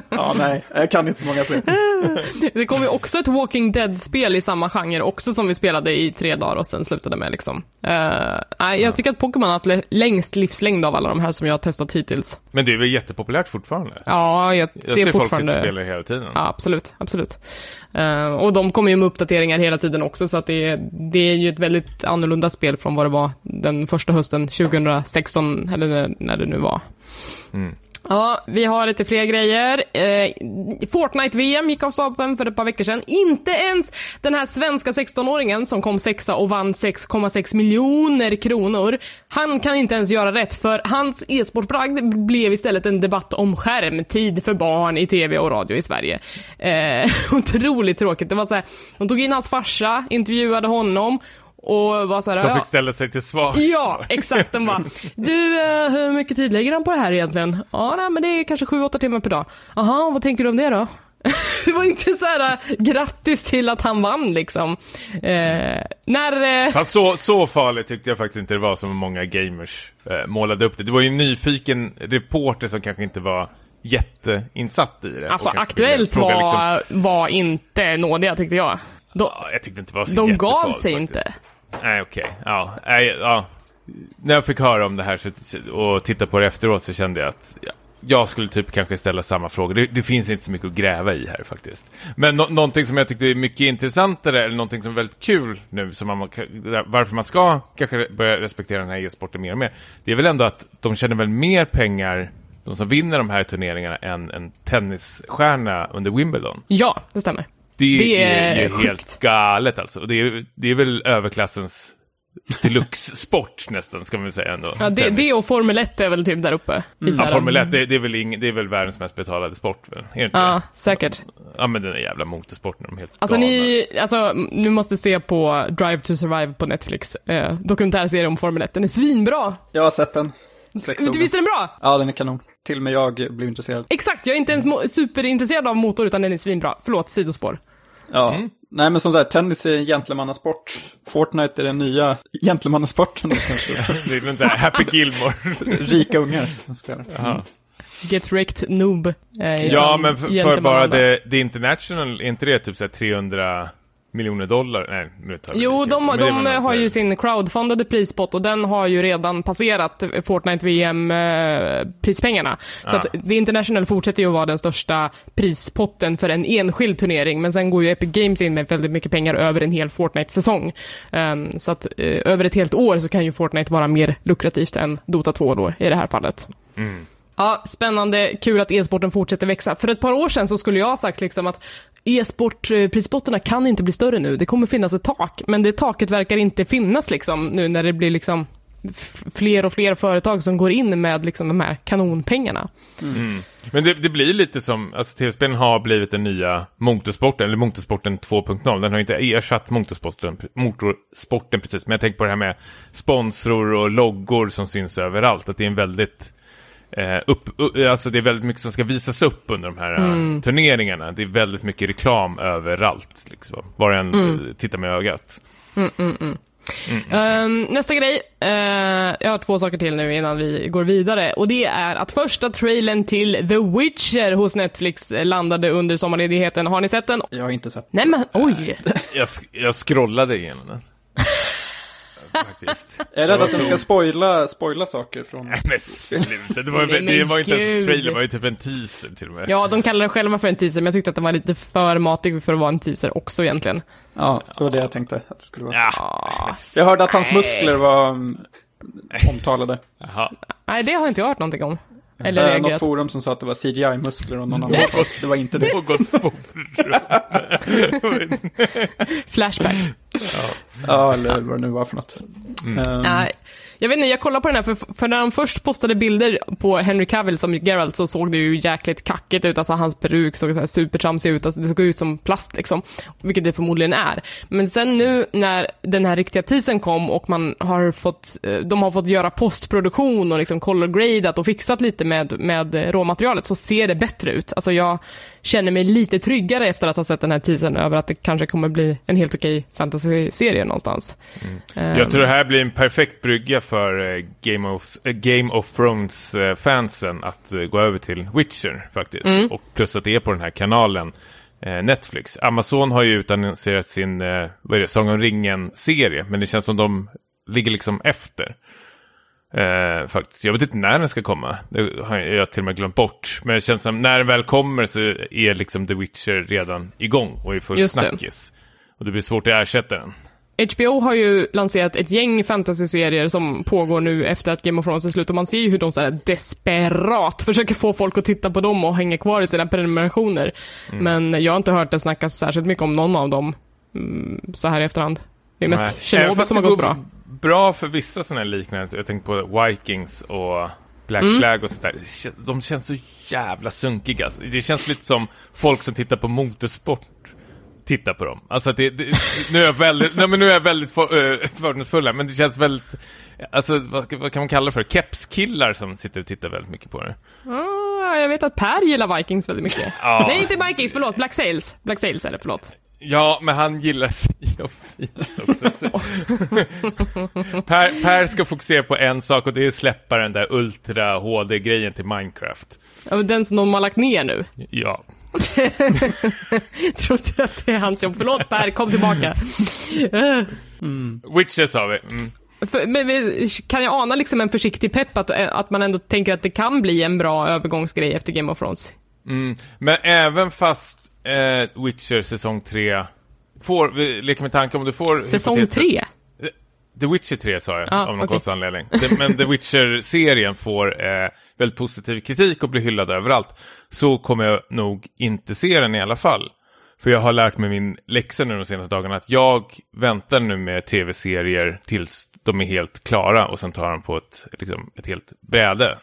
S3: ja, nej, jag kan inte så många fler.
S1: Det kom ju också ett Walking Dead-spel i samma genre också som vi spelade i tre dagar och sen slutade med liksom. Uh, nej, jag tycker att Pokémon har haft längst livslängd av alla de här som jag har testat hittills.
S2: Men det är väl jättepopulärt fortfarande?
S1: Ja, jag,
S2: Jag
S1: ser,
S2: ser folk sitta
S1: fortfarande...
S2: och spela hela tiden.
S1: Ja, absolut, absolut. Uh, och de kommer ju med uppdateringar hela tiden också, så att det, är- det är ju ett väldigt annorlunda spel från vad det var den första hösten 2016, eller när, när det nu var. Mm. Ja, vi har lite fler grejer. Eh, Fortnite-VM gick av stapeln för ett par veckor sedan. Inte ens den här svenska 16-åringen som kom sexa och vann 6,6 miljoner kronor. Han kan inte ens göra rätt för hans e-sportbragd blev istället en debatt om skärmtid för barn i tv och radio i Sverige. Eh, otroligt tråkigt. Det var så här, de tog in hans farsa, intervjuade honom och var så här,
S2: Som
S1: ja.
S2: fick ställa sig till svar.
S1: Ja, exakt. Den bara, du, eh, hur mycket tid lägger han på det här egentligen? Ja, nej, men det är kanske 7-8 timmar per dag. Jaha, vad tänker du om det då? det var inte så här eh, grattis till att han vann liksom. Eh, när... Eh,
S2: Fast så, så farligt tyckte jag faktiskt inte det var som många gamers eh, målade upp det. Det var ju en nyfiken reporter som kanske inte var jätteinsatt i det.
S1: alltså Aktuellt var,
S2: liksom-
S1: var inte nådiga tyckte jag. De,
S2: Ja, jag tyckte inte det var så
S1: de gav sig
S2: faktiskt.
S1: inte.
S2: Nej, okej. Ja, nej, ja. När jag fick höra om det här så, och titta på det efteråt så kände jag att ja, jag skulle typ kanske ställa samma fråga. Det, det finns inte så mycket att gräva i här faktiskt. Men no någonting som jag tyckte är mycket intressantare, eller någonting som är väldigt kul nu, som man, varför man ska kanske börja respektera den här e-sporten mer och mer, det är väl ändå att de tjänar väl mer pengar, de som vinner de här turneringarna, än en tennisstjärna under Wimbledon.
S1: Ja, det stämmer.
S2: Det,
S1: Det
S2: är,
S1: är
S2: ju
S1: sjukt.
S2: helt galet alltså. Och det är, det är väl överklassens deluxe-sport nästan, ska man säga ändå.
S1: Ja, det, det och Formel 1 är väl typ där uppe. så
S2: Ja, Formel 1, det, det, är väl ing, det är väl världens mest betalade sport, väl? Är det inte
S1: Ja,
S2: det?
S1: säkert.
S2: Ja, men den där jävla motorsporten, de är helt
S1: Alltså
S2: galna.
S1: ni, alltså nu måste se på Drive to Survive på Netflix. Eh, dokumentärserie om Formel 1. Den är svinbra!
S3: Jag har sett den.
S1: Visst är den bra?
S3: Ja, den är kanon. Till och med jag blev intresserad.
S1: Exakt, jag är inte ens superintresserad av motor utan den är svinbra. Förlåt, sidospår.
S3: Ja. Nej, men som sagt, tennis är en gentlemannasport. Fortnite är den nya gentlemannasporten.
S2: Det är där Happy Gilmore.
S3: Rika ungar som spelar.
S2: Jaha.
S1: Get wrecked noob. Eh,
S2: ja, men för, bara det, det International, är inte det typ så här 300 miljoner dollar? Nej, nu tar
S1: Jo, de, de
S2: något
S1: har ju sin crowdfundade prispott och den har ju redan passerat Fortnite VM-prispengarna. Så
S2: Ah.
S1: att The International fortsätter ju att vara den största prispotten för en enskild turnering, men sen går ju Epic Games in med väldigt mycket pengar över en hel Fortnite-säsong. Ehm, så att eh, över ett helt år så kan ju Fortnite vara mer lukrativt än Dota 2 då, i det här fallet.
S2: Mm.
S1: Ja, spännande. Kul att e-sporten fortsätter växa. För ett par år sedan så skulle jag ha sagt liksom att e-sportprispotterna kan inte bli större nu. Det kommer finnas ett tak, men det taket verkar inte finnas liksom nu när det blir liksom fler och fler företag som går in med liksom de här kanonpengarna. Mm.
S2: Men det, det blir lite som, alltså tv-spelen har blivit den nya motorsporten, eller motorsporten 2.0. Den har inte ersatt motorsporten, motorsporten precis, men jag tänker på det här med sponsor och loggor som syns överallt. Att det är en väldigt, eh, upp, u- alltså det är väldigt mycket som ska visas upp under de här eh, turneringarna. Det är väldigt mycket reklam överallt, liksom. Var en mm. tittar med ögat.
S1: Ehm, nästa grej, eh, jag har två saker till nu innan vi går vidare. Och det är att första trailern till The Witcher hos Netflix landade under sommarledigheten. Har ni sett den?
S3: Jag har inte sett.
S1: Nej men oj!
S2: Jag, sk- jag scrollade igenom den. Faktiskt.
S3: Jag är rädd att den ska spoila, spoila saker från...
S2: Nej men sluta, det var, det var inte ens en trailer, det var ju typ en teaser till och med.
S1: Ja, de kallar den själva för en teaser, men jag tyckte att den var lite för matig för att vara en teaser också egentligen.
S3: Ja, det var det jag tänkte att det skulle vara.
S2: Ja.
S3: Jag hörde att hans muskler var mm, omtalade.
S2: Jaha.
S1: Nej, det har inte jag hört någonting om. Eller
S3: är något forum som sa att det var CGI-muskler och någon annan sa att det var inte det.
S2: Något forum.
S1: Flashback.
S3: Ja, eller vad det nu var för något. Ehm,
S1: Nej, jag vet inte, jag kollade på den här, för, för när de först postade bilder på Henry Cavill som Geralt så såg det ju jäkligt kackigt ut, alltså hans peruk såg så här supertramsig ut, alltså det såg ut som plast liksom, vilket det förmodligen är. Men sen nu när den här riktiga teasern kom och man har fått, eh, de har fått göra postproduktion och liksom color gradat och fixat lite med, med råmaterialet så ser det bättre ut. Alltså jag känner mig lite tryggare efter att ha sett den här teasern över att det kanske kommer bli en helt okej fantasy-serie någonstans. Ehm,
S2: Jag tror det här blir en perfekt brygga för eh, Game of, eh, Game of Thrones-fansen att eh, gå över till Witcher faktiskt. Och plus att det är på den här kanalen Netflix. Amazon har ju utannonserat sin, vad är det, Sång om ringen-serie, men det känns som de ligger liksom efter. Eh, faktiskt. Jag vet inte när den ska komma. Det har jag till och med glömt bort. Men det känns som när den väl kommer så är liksom The Witcher redan igång och är full
S1: Just det.
S2: snackis. Och det blir svårt att ersätta den.
S1: HBO har ju lanserat ett gäng fantasy-serier som pågår nu efter att Game of Thrones är slut och man ser ju hur de så här desperat försöker få folk att titta på dem och hänga kvar i sina prenumerationer.
S2: Mm.
S1: Men jag har inte hört det snackas särskilt mycket om någon av dem mm, så här i efterhand. Det är mest
S2: Nej. Även
S1: Chernobyl
S2: fast
S1: som har gått bra.
S2: Bra för vissa sådana här liknande. Jag tänker på Vikings och Black
S1: Mm.
S2: Flag och sådär. Det kän- De känns så jävla sunkiga. Det känns lite som folk som tittar på motorsport tittar på dem. Alltså det, det, nu är jag väldigt, nej, men nu är jag väldigt för, fördomsfull men det känns väldigt, alltså vad, vad kan man kalla det för? Kepskillar som sitter och tittar väldigt mycket på det.
S1: Ah, jag vet att Per gillar Vikings väldigt mycket.
S2: Ja.
S1: Nej, inte Vikings, förlåt. Black Sails. Black Sails, eller förlåt.
S2: Ja, men han gillar Sea of Thieves också. Så- per, per ska fokusera på en sak och det är att släppa den där Ultra HD-grejen till Minecraft.
S1: Ja, Den som de har lagt ner nu.
S2: Ja.
S1: Tror inte att det är hans jobb. Förlåt Per, kom tillbaka. Eh,
S2: Witcher sa vi. Mm.
S1: För, men, men, kan jag ana liksom en försiktig pepp att, att man ändå tänker att det kan bli en bra övergångsgrej efter Game of Thrones?
S2: Mm. Men även fast eh, Witcher säsong 3 får, leker med tanken om du får...
S1: Säsong
S2: hypotetiskt-
S1: tre?
S2: The Witcher 3 sa jag,
S1: Ah,
S2: av någon
S1: okej.
S2: konstig anledning. Men The Witcher-serien får eh, väldigt positiv kritik och blir hyllad överallt. Så kommer jag nog inte se den i alla fall. För jag har lärt mig min läxa nu de senaste dagarna att jag väntar nu med tv-serier tills de är helt klara och sen tar de på ett, liksom, ett helt bräde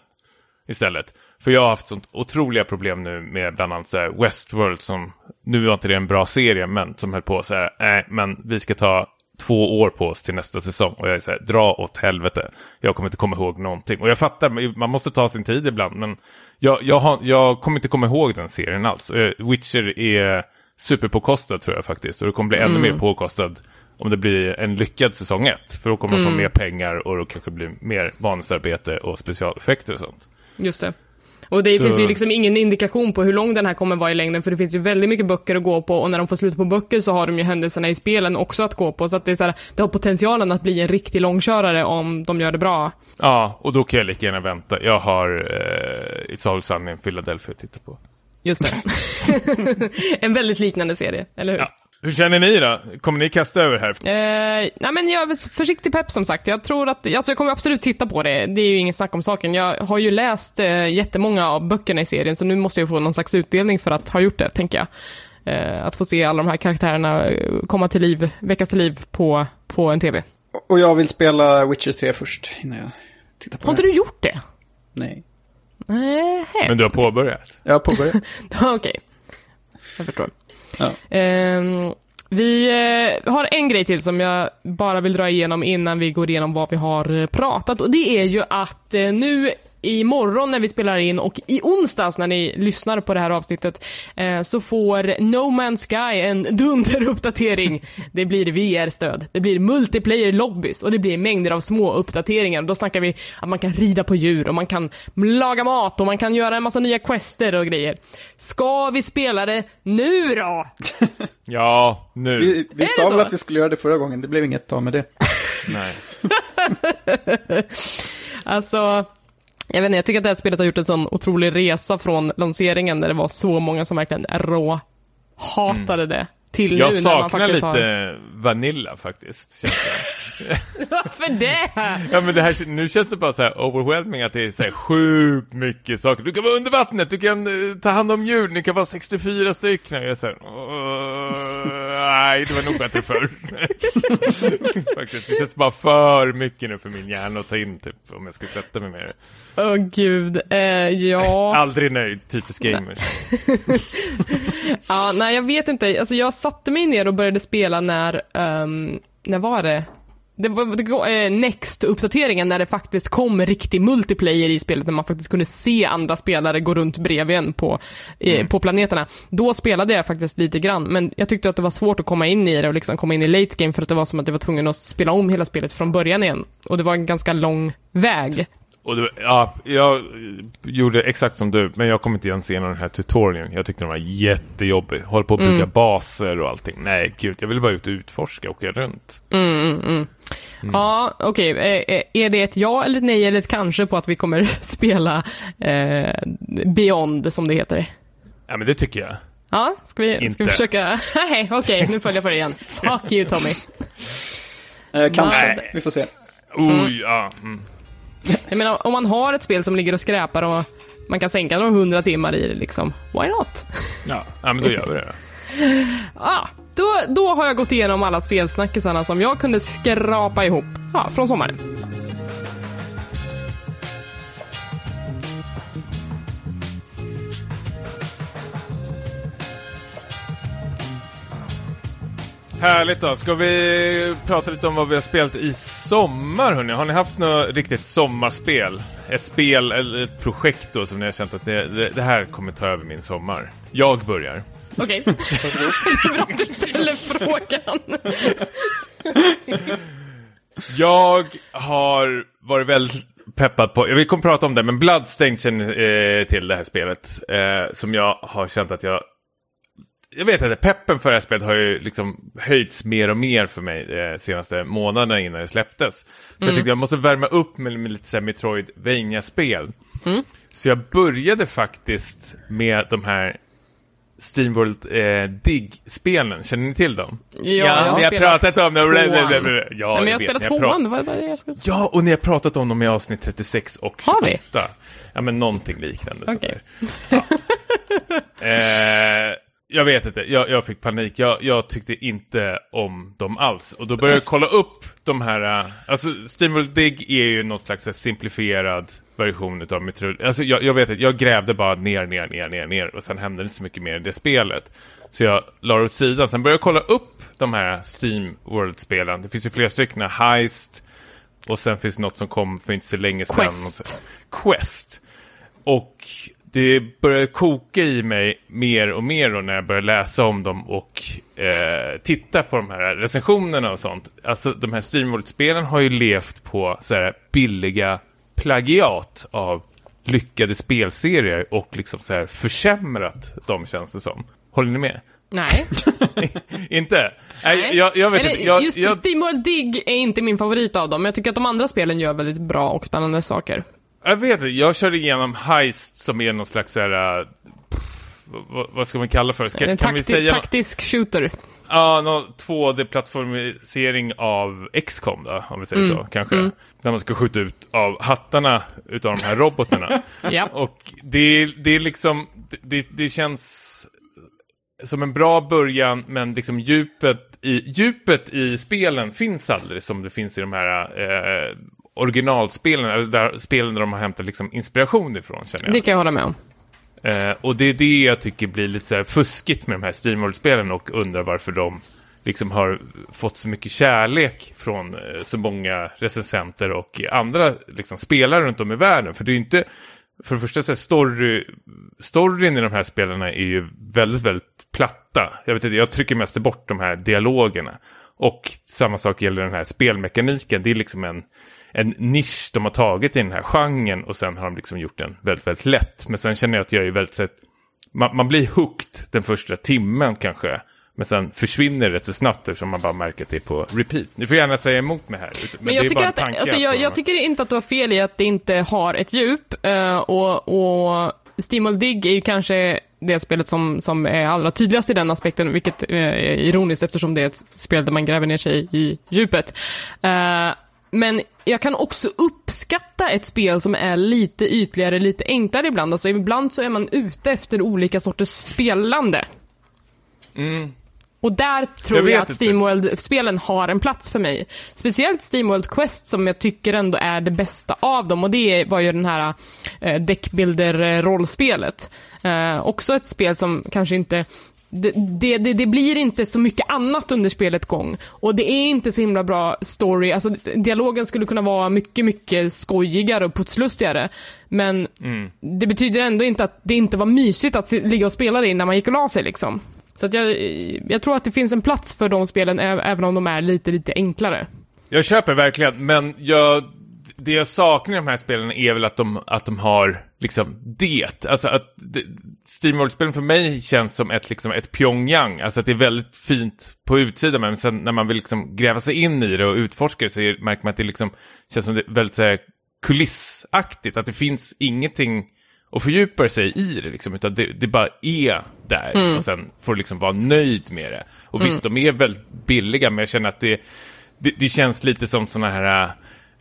S2: istället. För jag har haft sånt otroliga problem nu med bland annat så Westworld som, nu var inte det en bra serie, men som höll på så här, nej, men vi ska ta två år på oss till nästa säsong. Och jag är så här, dra åt helvete. Jag kommer inte komma ihåg någonting. Och jag fattar, man måste ta sin tid ibland, men jag, jag, har, jag kommer inte komma ihåg den serien alls. Eh, Witcher är superpåkostad tror jag faktiskt. Och det kommer bli ännu mer påkostad om det blir en lyckad säsong ett. För då kommer man få mer pengar och då kanske blir mer manusarbete och specialeffekter och sånt.
S1: Just det. Och det
S2: Så-
S1: finns ju liksom ingen indikation på hur lång den här kommer vara i längden, för det finns ju väldigt mycket böcker att gå på och när de får slut på böcker så har de ju händelserna i spelen också att gå på. Så att det är så här, det har potentialen att bli en riktig långkörare om de gör det bra.
S2: Ja, och då kan jag lika gärna vänta. Jag har eh, It's All Sun in Philadelphia att titta på.
S1: Just det. en väldigt liknande serie, eller hur?
S2: Ja. Hur känner ni då? Kommer ni kasta över här?
S1: Eh, nej men jag är försiktig pepp som sagt. Jag tror att, alltså jag kommer absolut titta på det. Det är ju ingen snack om saken. Jag har ju läst eh, jättemånga av böckerna i serien, så nu måste jag få någon slags utdelning för att ha gjort det, tänker jag. Eh, att få se alla de här karaktärerna eh, komma till liv, väckas till liv på, på en TV.
S3: Och jag vill spela Witcher 3 först innan jag tittar på
S1: Har inte
S3: det.
S1: du gjort det?
S3: Nej.
S1: Nej.
S2: Men du har påbörjat?
S3: Jag har påbörjat.
S1: Okej. Jag förstår.
S3: Ja.
S1: Ehm, vi eh, har en grej till som jag bara vill dra igenom innan vi går igenom vad vi har eh, pratat. Och det är ju att eh, nu imorgon när vi spelar in och i onsdags när ni lyssnar på det här avsnittet eh, så får No Man's Sky en dunderuppdatering. Det blir VR-stöd, det blir multiplayer lobbys och det blir mängder av små uppdateringar. Och då snackar vi att man kan rida på djur och man kan laga mat och man kan göra en massa nya quester och grejer. Ska vi spela det nu då?
S2: Ja, nu.
S3: Vi, vi sa väl att vi skulle göra det förra gången, det blev inget av med det.
S2: Nej.
S1: Alltså, jag vet inte, jag tycker att det här spelet har gjort en sån otrolig resa från lanseringen när det var så många som verkligen rå hatade det. Till
S2: Jag
S1: nu när man
S2: saknar
S1: faktiskt
S2: lite
S1: har...
S2: Vanilla faktiskt. Känns det.
S1: Varför det?
S2: ja men det här, nu känns det bara så här overwhelming att det är så här sjukt mycket saker. Du kan vara under vattnet, du kan eh, ta hand om djur, ni kan vara 64 stycken. Jag är så här, "Åh, nej det var nog bättre förr. faktiskt, det känns bara för mycket nu för min hjärna att ta in typ om jag ska sätta mig med det.
S1: Åh gud, eh, ja.
S2: Aldrig nöjd, typiskt gamers.
S1: ja. Nej, jag vet inte. Alltså jag satte mig ner och började spela när, ehm, när var det? Det var eh, Next-uppdateringen när det faktiskt kom riktig multiplayer i spelet, när man faktiskt kunde se andra spelare gå runt bredvid en på, eh, på planeterna. Då spelade jag faktiskt lite grann, men jag tyckte att det var svårt att komma in i det och liksom komma in i late game för att det var som att jag var tvungen att spela om hela spelet från början igen. Och det var en ganska lång väg.
S2: Och det, ja, jag gjorde exakt som du, men jag kommer inte ens igenom den här tutorialen. Jag tyckte den var jättejobbig. Håller på att bygga baser och allting. Nej, gud, jag ville bara ut och utforska och åka runt.
S1: Ja, okej. Eh, eh, Är det ett ja eller ett nej eller ett kanske på att vi kommer spela eh, Beyond, som det heter?
S2: Ja, men det tycker jag.
S1: Ja, ska vi, ska
S2: Inte.
S1: vi försöka? Nej, okej, nu följer jag för det igen. Fuck you, Tommy.
S3: Eh, kanske,
S2: Nej.
S3: vi får se.
S2: Oj, ja.
S1: Jag menar, om man har ett spel som ligger och skräpar och man kan sänka några hundra timmar i det, liksom. Why not?
S2: Ja. ja, men då gör vi det.
S1: Ah, då, då har jag gått igenom alla spelsnackisarna som jag kunde skrapa ihop ja, från sommaren.
S2: Härligt då. Ska vi prata lite om vad vi har spelat i sommar, hörni? Har ni haft något riktigt sommarspel? Ett spel eller ett projekt då som ni har känt att det, det, det här kommer ta över min sommar? Jag börjar.
S1: Okej. det är bra att du ställer frågan.
S2: Jag har varit väldigt peppad på, vi kommer prata om det, men Bloodstained känner eh, till det här spelet. Eh, som jag har känt att jag... Jag vet inte, peppen för det här spelet har ju liksom höjts mer och mer för mig de senaste månaderna innan det släpptes. Så jag tyckte jag måste värma upp med, med lite så här Metroidvania-spel. Så jag började faktiskt med de här Steamworld eh, Dig-spelen. Känner ni till dem?
S1: Ja, jag har spelat
S2: pratat om dem.
S1: tvåan.
S2: Ja,
S1: Nej, men jag
S2: vet,
S1: spelar tvåan, vad är det jag ska
S2: Ja, och ni har pratat om dem i avsnitt 36 och 28.
S1: Har vi?
S2: Ja, men någonting liknande.
S1: Okej.
S2: sådär. Ja. eh, jag vet inte, jag, jag fick panik. Jag, jag tyckte inte om dem alls. Och då började jag kolla upp de här... eh, Alltså, Steamworld Dig är ju någon slags eh, simplifierad version utav Metro... Alltså, jag, jag vet inte, jag grävde bara ner, ner, ner, ner, ner. Och sen hände det inte så mycket mer i det spelet. Så jag la det åt sidan. Sen började jag kolla upp de här Steam-World-spelen. Det finns ju flera stycken. Heist. Och sen finns något som kom för inte så länge sedan.
S1: Quest.
S2: Quest. Och det började koka i mig mer och mer då när jag började läsa om dem och eh, titta på de här recensionerna och sånt. Alltså de här Steamworld-spelen har ju levt på så här billiga plagiat av lyckade spelserier och liksom så här försämrat dem känns det som. Håller ni med?
S1: Nej.
S2: inte? Nej, jag, jag vet
S1: Eller,
S2: inte. Jag,
S1: just
S2: jag,
S1: Steamworld Dig är inte min favorit av dem. Jag tycker att de andra spelen gör väldigt bra och spännande saker.
S2: Jag vet inte, jag körde igenom Heist som är någon slags så här... äh, vad, ska man kalla för? Ska,
S1: en
S2: kan vi
S1: takti-
S2: säga...
S1: taktisk shooter.
S2: Ja, någon 2D-plattformisering av XCOM då, om vi säger så, kanske. Där man ska skjuta ut av hattarna utav de här robotarna.
S1: Ja.
S2: Och det, det är liksom, det, det känns... som en bra början, men liksom djupet i, djupet i spelen finns aldrig som det finns i de här eh, originalspelen, eller där, spelen där de har hämtat liksom inspiration ifrån, känner jag.
S1: Det kan jag hålla med om.
S2: Eh, och det är det jag tycker blir lite så här fuskigt med de här Steamworld-spelen och undrar varför de liksom har fått så mycket kärlek från eh, så många recensenter och andra liksom, spelare runt om i världen. För det är inte, för det första så är story, storyn i de här spelarna är ju väldigt, väldigt platta. Jag vet inte, jag trycker mest bort de här dialogerna. Och samma sak gäller den här spelmekaniken. Det är liksom en, en nisch de har tagit i den här genren och sen har de liksom gjort den väldigt, väldigt lätt. Men sen känner jag att jag är väldigt man, man blir hooked den första timmen kanske. Men sen försvinner det så snabbt eftersom man bara märker att det är på repeat. Ni får gärna säga emot mig här. Men,
S1: Men jag, tycker att, alltså, jag, jag tycker inte att du har fel i att det inte har ett djup. eh, och, och Steamworld Dig är ju kanske det spelet som, som är allra tydligast i den aspekten, vilket eh, är ironiskt eftersom det är ett spel där man gräver ner sig i djupet. Men jag kan också uppskatta ett spel som är lite ytligare, lite enklare ibland. Alltså ibland så är man ute efter olika sorters spelande. Och där tror
S2: Jag
S1: jag, att. Steamworld-spelen har en plats för mig. Speciellt Steamworld Quest som jag tycker ändå är det bästa av dem och det var ju den här eh, deckbuilder-rollspelet. Eh, också ett spel som kanske inte det, det, det, det blir inte så mycket annat under spelets gång. Och det är inte så himla bra story. Alltså, dialogen skulle kunna vara mycket, mycket skojigare och putslustigare. Men det betyder ändå inte att det inte var mysigt att ligga och spela det innan man gick och la sig liksom. Så att jag, jag tror att det finns en plats för de spelen även om de är lite, lite enklare.
S2: Jag köper verkligen, men jag, det jag saknar i de här spelen är väl att de, att de har liksom det. Alltså att Steamworld-spelen för mig känns som ett, liksom ett Pyongyang. Alltså att det är väldigt fint på utsidan, men sen när man vill liksom gräva sig in i det och utforska det så är, märker man att det liksom känns som det väldigt så här, kulissaktigt. Att det finns ingenting att fördjupa sig i det liksom, utan det, det bara är där. Och sen får du liksom vara nöjd med det. Och visst, de är väldigt billiga, men jag känner att det, det, det känns lite som såna här...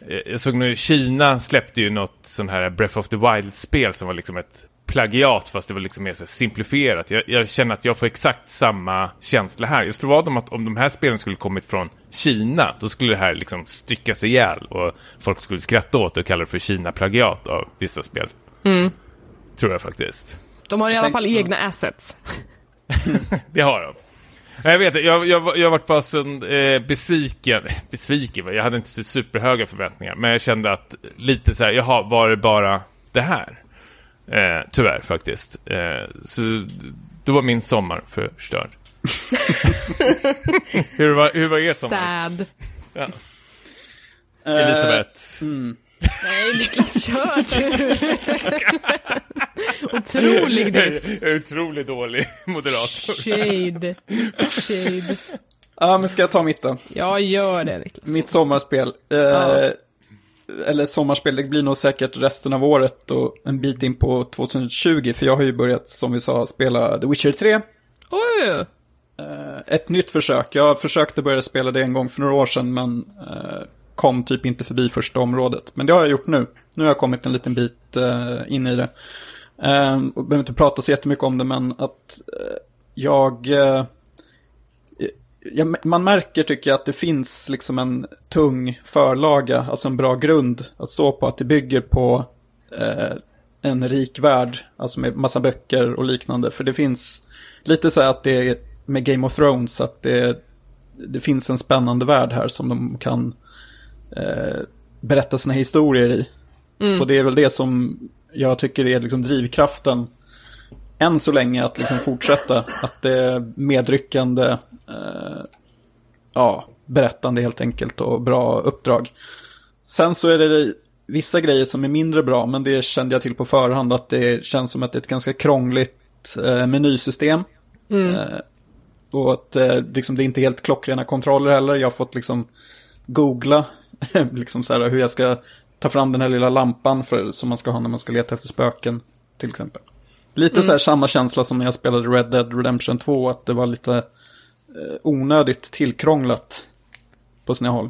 S2: eh, Jag såg nu, Kina släppte ju något sån här Breath of the Wild-spel som var liksom ett plagiat, fast det var liksom mer så simplifierat. Jag, jag känner att jag får exakt samma känsla här. Jag slår vad om att om de här spelen skulle kommit från Kina, då skulle det här liksom styckas ihjäl och folk skulle skratta åt det och kalla det för Kina-plagiat av vissa spel. Tror jag faktiskt.
S1: De har i alla fall egna assets.
S2: Det har de. Jag vet jag, jag, jag varit bara så eh, besviken. Besviken, jag hade inte så superhöga förväntningar. Men jag kände att lite så här, jaha, var det bara det här? Eh, tyvärr faktiskt. Eh, så då var min sommar förstörd. hur, var, hur var er sommar?
S1: Sad.
S2: Ja.
S3: Eh,
S2: Elisabeth.
S1: Nej, Niklas, kör du. Otrolig
S2: är Otroligt dålig moderator.
S1: Shade. Shade.
S3: Ja, men ska jag ta mitt då?
S1: Jag gör det, Niklas.
S3: Mitt sommarspel. Eh,
S1: Ja.
S3: Eller sommarspel, det blir nog säkert resten av året och en bit in på 2020. För jag har ju börjat, som vi sa, spela The Witcher 3.
S1: Oj!
S3: Eh, ett nytt försök. Jag försökte börja spela det en gång för några år sedan, men eh, kom typ inte förbi första området. Men det har jag gjort nu. Nu har jag kommit en liten bit eh, in i det. Eh, och behöver inte prata så jättemycket om det, men att eh, jag... Eh, jag, man märker, tycker jag, att det finns liksom en tung förlaga, alltså en bra grund att stå på. Att det bygger på eh, en rik värld, alltså med massa böcker och liknande. För det finns lite så här att det är med Game of Thrones, att det, det finns en spännande värld här som de kan eh, berätta sina historier i. Och det är väl det som jag tycker är liksom drivkraften än så länge att liksom fortsätta. Att det är medryckande, eh, ja, berättande helt enkelt och bra uppdrag. Sen så är det vissa grejer som är mindre bra, men det kände jag till på förhand att det känns som att det är ett ganska krångligt eh, menysystem. Eh, och att eh, liksom, det är inte helt klockrena kontroller heller. Jag har fått liksom googla liksom så här, hur jag ska ta fram den här lilla lampan för, som man ska ha när man ska leta efter spöken, till exempel. Lite så här samma känsla som när jag spelade Red Dead Redemption 2, att det var lite eh, onödigt tillkrånglat på sina håll.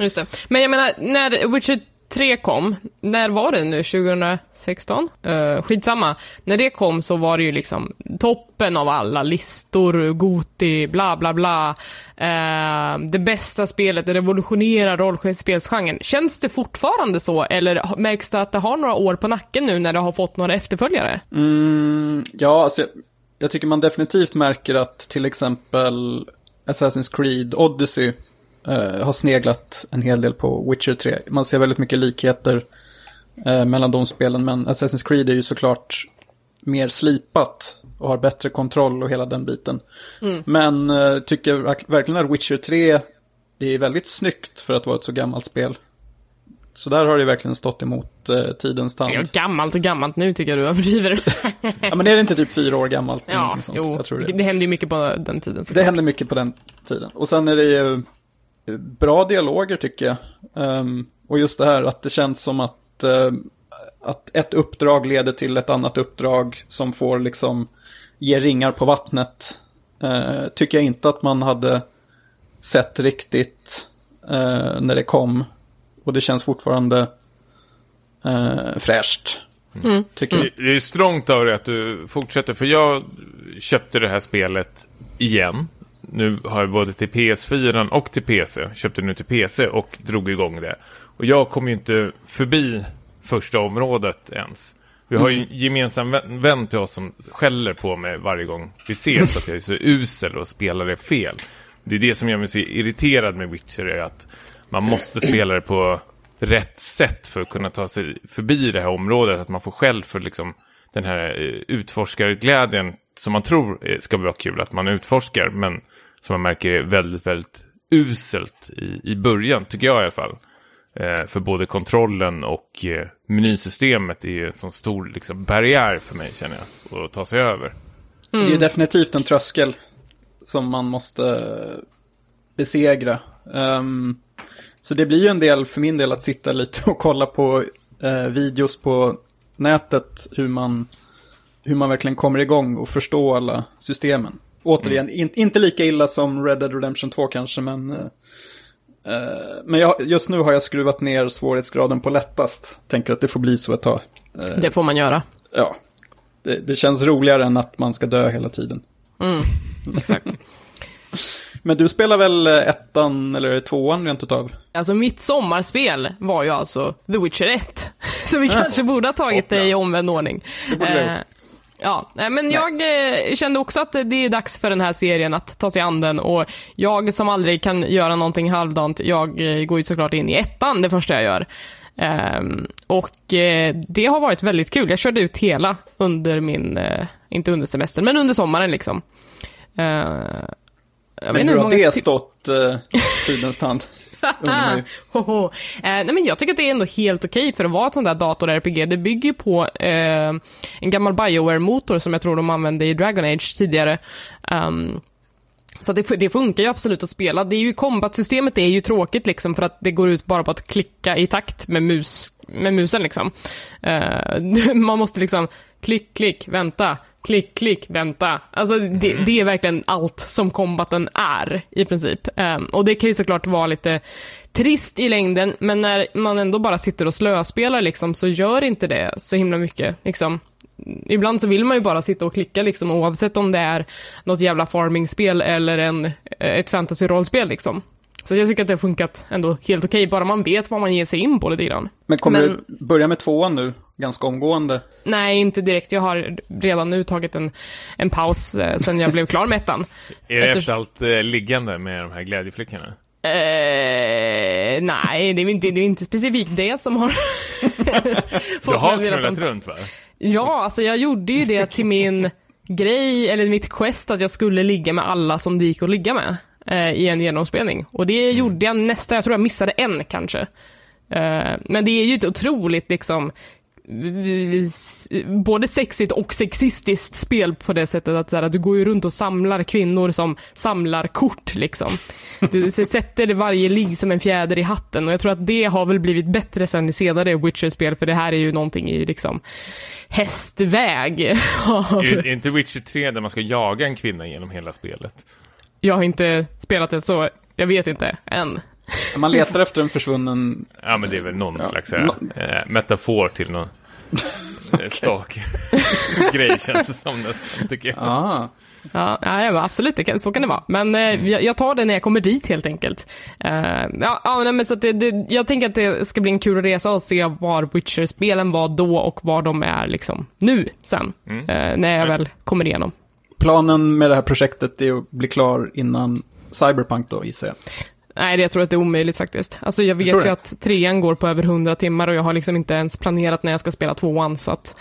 S1: Just det. Men jag menar, när Witcher 3 kom, när var det nu? 2016? Uh, eh, skitsamma. När det kom så var det ju liksom toppen av alla listor, Goti, bla bla bla. Uh, det bästa spelet, det revolutionerar rollspelsgenren. Känns det fortfarande så, eller märks det att det har några år på nacken nu när det har fått några efterföljare?
S3: Mm, ja, alltså jag, jag tycker man definitivt märker att till exempel Assassin's Creed Odyssey eh, har sneglat en hel del på Witcher 3. Man ser väldigt mycket likheter eh, mellan de spelen, men Assassin's Creed är ju såklart mer slipat och har bättre kontroll och hela den biten. Mm. Men eh, tycker verkligen att Witcher 3 är väldigt snyggt för att vara ett så gammalt spel. Så där har det verkligen stått emot eh, tidens tand.
S1: Ja, gammalt och gammalt nu tycker jag du överdriver.
S3: ja, men är det inte typ fyra år gammalt?
S1: Ja, sånt? jo. Jag tror det. det hände ju mycket på den tiden.
S3: Det hände mycket på den tiden. Och sen är det ju bra dialoger tycker jag. Um, och just det här att det känns som att, uh, att ett uppdrag leder till ett annat uppdrag som får liksom ge ringar på vattnet. Uh, tycker jag inte att man hade sett riktigt uh, när det kom. Och det känns fortfarande fräscht. Mm. Tycker
S2: mm. Det är strångt av dig att du fortsätter, för jag köpte det här spelet igen. Nu har jag både till PS4 och till PC. Köpte nu till PC och drog igång det. Och jag kom ju inte förbi första området ens. Vi har ju en mm. gemensam vän till oss som skäller på mig varje gång vi ses att jag är så usel och spelar det fel. Det är det som gör mig så irriterad med Witcher, är att man måste spela det på rätt sätt för att kunna ta sig förbi det här området. Att man får själv för liksom den här eh, utforskarglädjen som man tror ska vara kul att man utforskar. Men som man märker är väldigt, väldigt uselt i, i början, tycker jag i alla fall. Eh, för både kontrollen och eh, menysystemet är en sån stor liksom, barriär för mig, känner jag, att ta sig över.
S3: Mm. Det är definitivt en tröskel som man måste besegra. Um, så det blir ju en del för min del att sitta lite och kolla på eh, videos på nätet hur man, hur man verkligen kommer igång och förstår alla systemen. Återigen, mm. in, inte lika illa som Red Dead Redemption 2 kanske, men... Eh, men jag, just nu har jag skruvat ner svårighetsgraden på lättast. Tänker att det får bli så ett tag.
S1: Eh, det får man göra.
S3: Ja. Det, det, känns roligare än att man ska dö hela tiden.
S1: Mm, exakt.
S3: Men du spelar väl ettan eller tvåan rent utav?
S1: Alltså mitt sommarspel var ju alltså The Witcher 1. Så vi kanske borde ha tagit det i omvänd ordning. Det borde eh, Ja, men jag eh, kände också att det är dags för den här serien att ta sig an den och jag som aldrig kan göra någonting halvdant, jag eh, går ju såklart in i ettan det första jag gör. Um, och uh, det har varit väldigt kul. Jag körde ut hela under min, uh, inte under semestern, men under sommaren liksom. Uh,
S3: men hur har det stått uh, tidens tand?
S1: eh, nej, men jag tycker att det är ändå helt okej okay för att vara ett sånt där dator-RPG. Det bygger på eh, en gammal Bioware-motor som jag tror de använde i Dragon Age tidigare. Um, så det, det, funkar ju absolut att spela. Det är ju kombatsystemet är ju tråkigt liksom för att det går ut bara på att klicka i takt med, mus, med musen liksom. Uh, man måste liksom klick, klick, vänta, klick, klick, vänta. Alltså det, mm. det är verkligen allt som kombaten är i princip. Um, och det kan ju såklart vara lite trist i längden, men när man ändå bara sitter och slöspelar liksom, så gör inte det så himla mycket. Liksom. Ibland så vill man ju bara sitta och klicka liksom, oavsett om det är något jävla farmingspel eller en, ett fantasy-rollspel liksom. Så jag tycker att det har funkat ändå helt okej, bara man vet vad man ger sig in på lite grann.
S3: Men kommer Men... du börja med tvåan nu, ganska omgående?
S1: Nej, inte direkt. Jag har redan nu tagit en, en paus eh, sen jag blev klar med ettan.
S2: är det Efter... efter allt eh, liggande med de här glädjeflickorna?
S1: Eh, nej, det är, inte, det är inte specifikt det som har
S2: fått Du har knullat runt va?
S1: Ja, alltså jag gjorde ju det till min grej, eller mitt quest, att jag skulle ligga med alla som det gick att ligga med eh, i en genomspelning. Och det mm. gjorde jag nästan, jag tror jag missade en kanske. Eh, men det är ju ett otroligt liksom både sexigt och sexistiskt spel på det sättet att, så här, att du går ju runt och samlar kvinnor som samlar kort liksom. Du sätter varje ligg som en fjäder i hatten och jag tror att det har väl blivit bättre sen i senare Witcher-spel för det här är ju någonting i liksom hästväg.
S2: är inte Witcher 3 där man ska jaga en kvinna genom hela spelet?
S1: Jag har inte spelat det så, jag vet inte än.
S3: Man letar efter en försvunnen...
S2: Ja, men det är väl någon
S3: Ja.
S2: slags här,
S3: Nå-
S2: eh, metafor till någon okay. stak grej känns det som nästan, tycker jag.
S3: Ah,
S1: Ja, ja ja, absolut, det kan, så kan det vara. Men eh, jag, jag tar det när jag kommer dit helt enkelt. Eh, ja, ja, nej, men så att det, det, jag tänker att det ska bli en kul resa att se var Witcher-spelen var då och var de är liksom nu sen. Eh, när jag väl kommer igenom.
S3: Planen med det här projektet är att bli klar innan Cyberpunk då, gissar jag.
S1: Nej, det, jag tror att det är omöjligt faktiskt. Alltså jag vet ju
S3: det?
S1: att trean går på över 100 timmar och jag har liksom inte ens planerat när jag ska spela tvåan, så att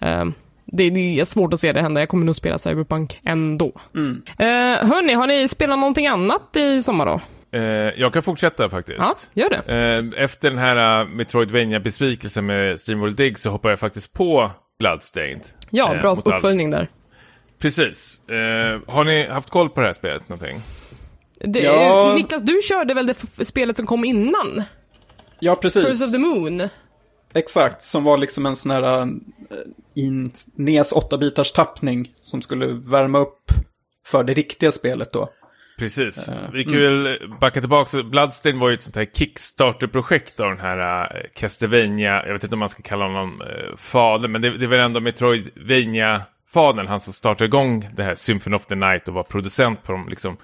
S1: eh, det, det är svårt att se det hända. Jag kommer nog spela Cyberpunk ändå.
S3: Mm.
S1: Eh, hörni, har ni spelat någonting annat i sommar då?
S2: Eh, jag kan fortsätta faktiskt.
S1: Ja, gör det.
S2: Eh, Efter den här uh, Metroidvania-besvikelsen med Steamworld Dig så hoppar jag faktiskt på Bloodstained.
S1: Ja,
S2: Eh,
S1: bra
S2: mot all-
S1: uppföljning där.
S2: Precis. Eh, har ni haft koll på det här spelet någonting?
S1: Det,
S3: Ja.
S1: Niklas, du körde väl det spelet som kom innan?
S3: Ja,
S1: Curse of
S3: precis.
S1: the Moon?
S3: Exakt, som var liksom en sån här äh, in, NES 8-bitars tappning som skulle värma upp för det riktiga spelet då.
S2: Precis.
S3: Eh,
S2: Vi kan väl backa tillbaka. Så Bloodstained var ju ett sånt här Kickstarter-projekt av den här uh, Castlevania, jag vet inte om man ska kalla honom uh, fader, men det, det är väl ändå Metroidvania-fadern, han som startade igång det här Symphony of the Night och var producent på de liksom,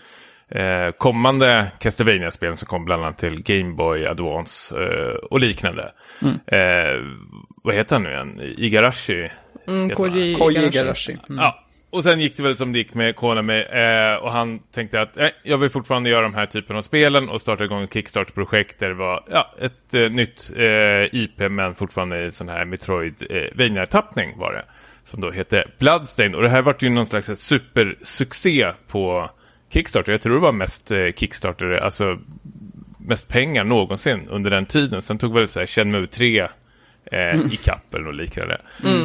S2: eh, kommande Castlevania-spelen som kom bland annat till Game Boy Advance eh, och liknande. Eh, vad heter han nu igen? Igarashi?
S1: Mm. Koji Igarashi.
S3: Igarashi. Mm.
S2: Ja, och sen gick det väl som det gick med Konami eh, och han tänkte att eh, jag vill fortfarande göra de här typen av spelen och starta igång ett Kickstarter-projekt där det var ja, ett eh, nytt eh, IP men fortfarande i sån här Metroid-Vania-tappning var det. Som då hette Bloodstain och det här vart ju någon slags supersuccé på Kickstarter. Jag tror det var mest eh, Kickstarter, alltså mest pengar någonsin under den tiden. Sen tog väl så här Shenmue 3 eh, i kapp eller något liknande.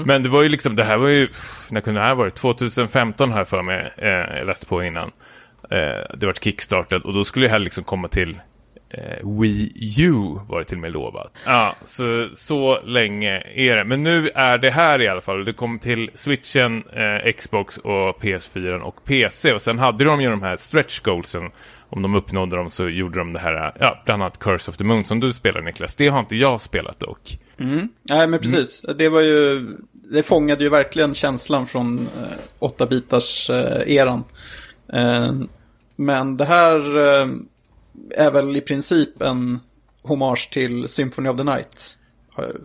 S2: Men det var ju liksom, det här var ju, när kunde det här vara? 2015 har jag för mig, eh, jag läste på innan. Eh, det var kickstartat och då skulle det här liksom komma till eh, Wii U var det till och med lovat. Ja, så, så länge är det. Men nu är det här i alla fall. Det kom till Switchen, eh, Xbox och PS4 och PC. Och sen hade de ju de här stretch goalsen. Om de uppnådde dem så gjorde de det här, ja, bland annat Curse of the Moon som du spelar Niklas. Det har inte jag spelat dock.
S3: Mm. Nej, men precis. Det var ju... Det fångade ju verkligen känslan från eh, 8-bitars eh, eran. Eh, men det här eh, är väl i princip en hommage till Symphony of the Night.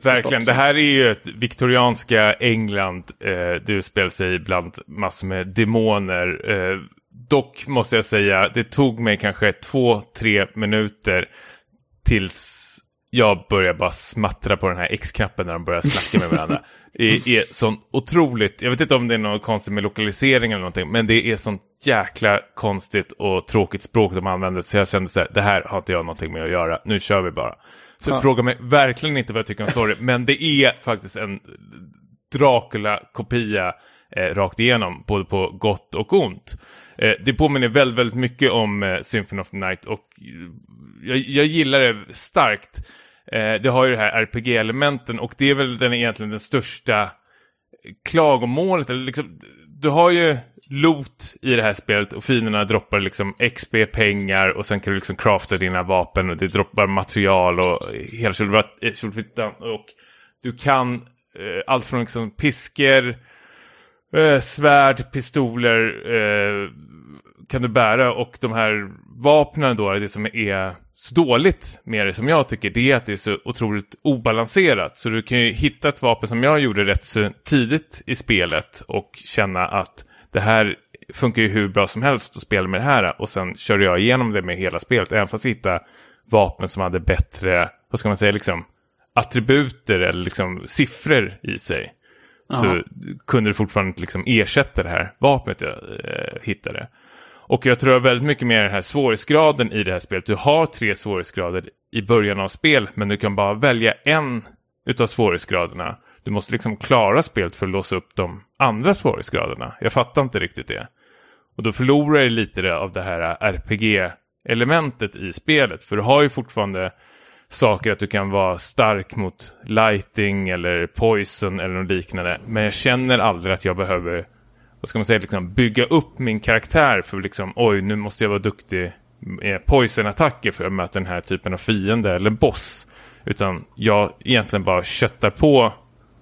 S2: Verkligen, det här är ju ett viktorianska England. Eh, det utspelar sig bland massor med demoner. Eh, dock måste jag säga, det tog mig kanske två, tre minuter tills jag börjar bara smattra på den här X-knappen när de börjar snacka med varandra. Det är sån otroligt, jag vet inte om det är något konstigt med lokalisering eller någonting, men det är sånt jäkla konstigt och tråkigt språk de använder. Så jag kände så här, det här har inte jag någonting med att göra, nu kör vi bara. Så
S3: Ja.
S2: fråga mig verkligen inte vad jag tycker om story, men det är faktiskt en Dracula-kopia eh, rakt igenom, både på gott och ont. Eh, det påminner väldigt, väldigt mycket om eh, Symphony of the Night och eh, jag, jag gillar det starkt. Eh, det har ju det här RPG-elementen och det är väl den egentligen den största klagomålet. Eller liksom, du har ju loot i det här spelet och finerna droppar liksom XP, pengar och sen kan du liksom crafta dina vapen och det droppar material och hela tjolvittan. Eh, och du kan eh, allt från liksom pisker, eh, svärd, pistoler eh, kan du bära och de här vapnen då, det som är så dåligt med det som jag tycker, det är att det är så otroligt obalanserat. Så du kan ju hitta ett vapen som jag gjorde rätt så tidigt i spelet och känna att det här funkar ju hur bra som helst att spela med det här. Och sen körde jag igenom det med hela spelet, även fast hitta hittade vapen som hade bättre, vad ska man säga, liksom attributer eller liksom siffror i sig. Så
S3: Ja.
S2: kunde du fortfarande liksom ersätta det här vapnet jag eh, hittade. Och jag tror väldigt mycket mer den här svårighetsgraden i det här spelet. Du har tre svårighetsgrader i början av spel, men du kan bara välja en utav svårighetsgraderna. Du måste liksom klara spelet för att låsa upp de andra svårighetsgraderna. Jag fattar inte riktigt det. Och då förlorar det lite av det här RPG-elementet i spelet. För du har ju fortfarande saker att du kan vara stark mot lighting eller poison eller något liknande. Men jag känner aldrig att jag behöver, vad ska man säga, liksom bygga upp min karaktär för liksom, oj, nu måste jag vara duktig eh, poison-attacker för att möta den här typen av fiende eller boss. Utan jag egentligen bara köttar på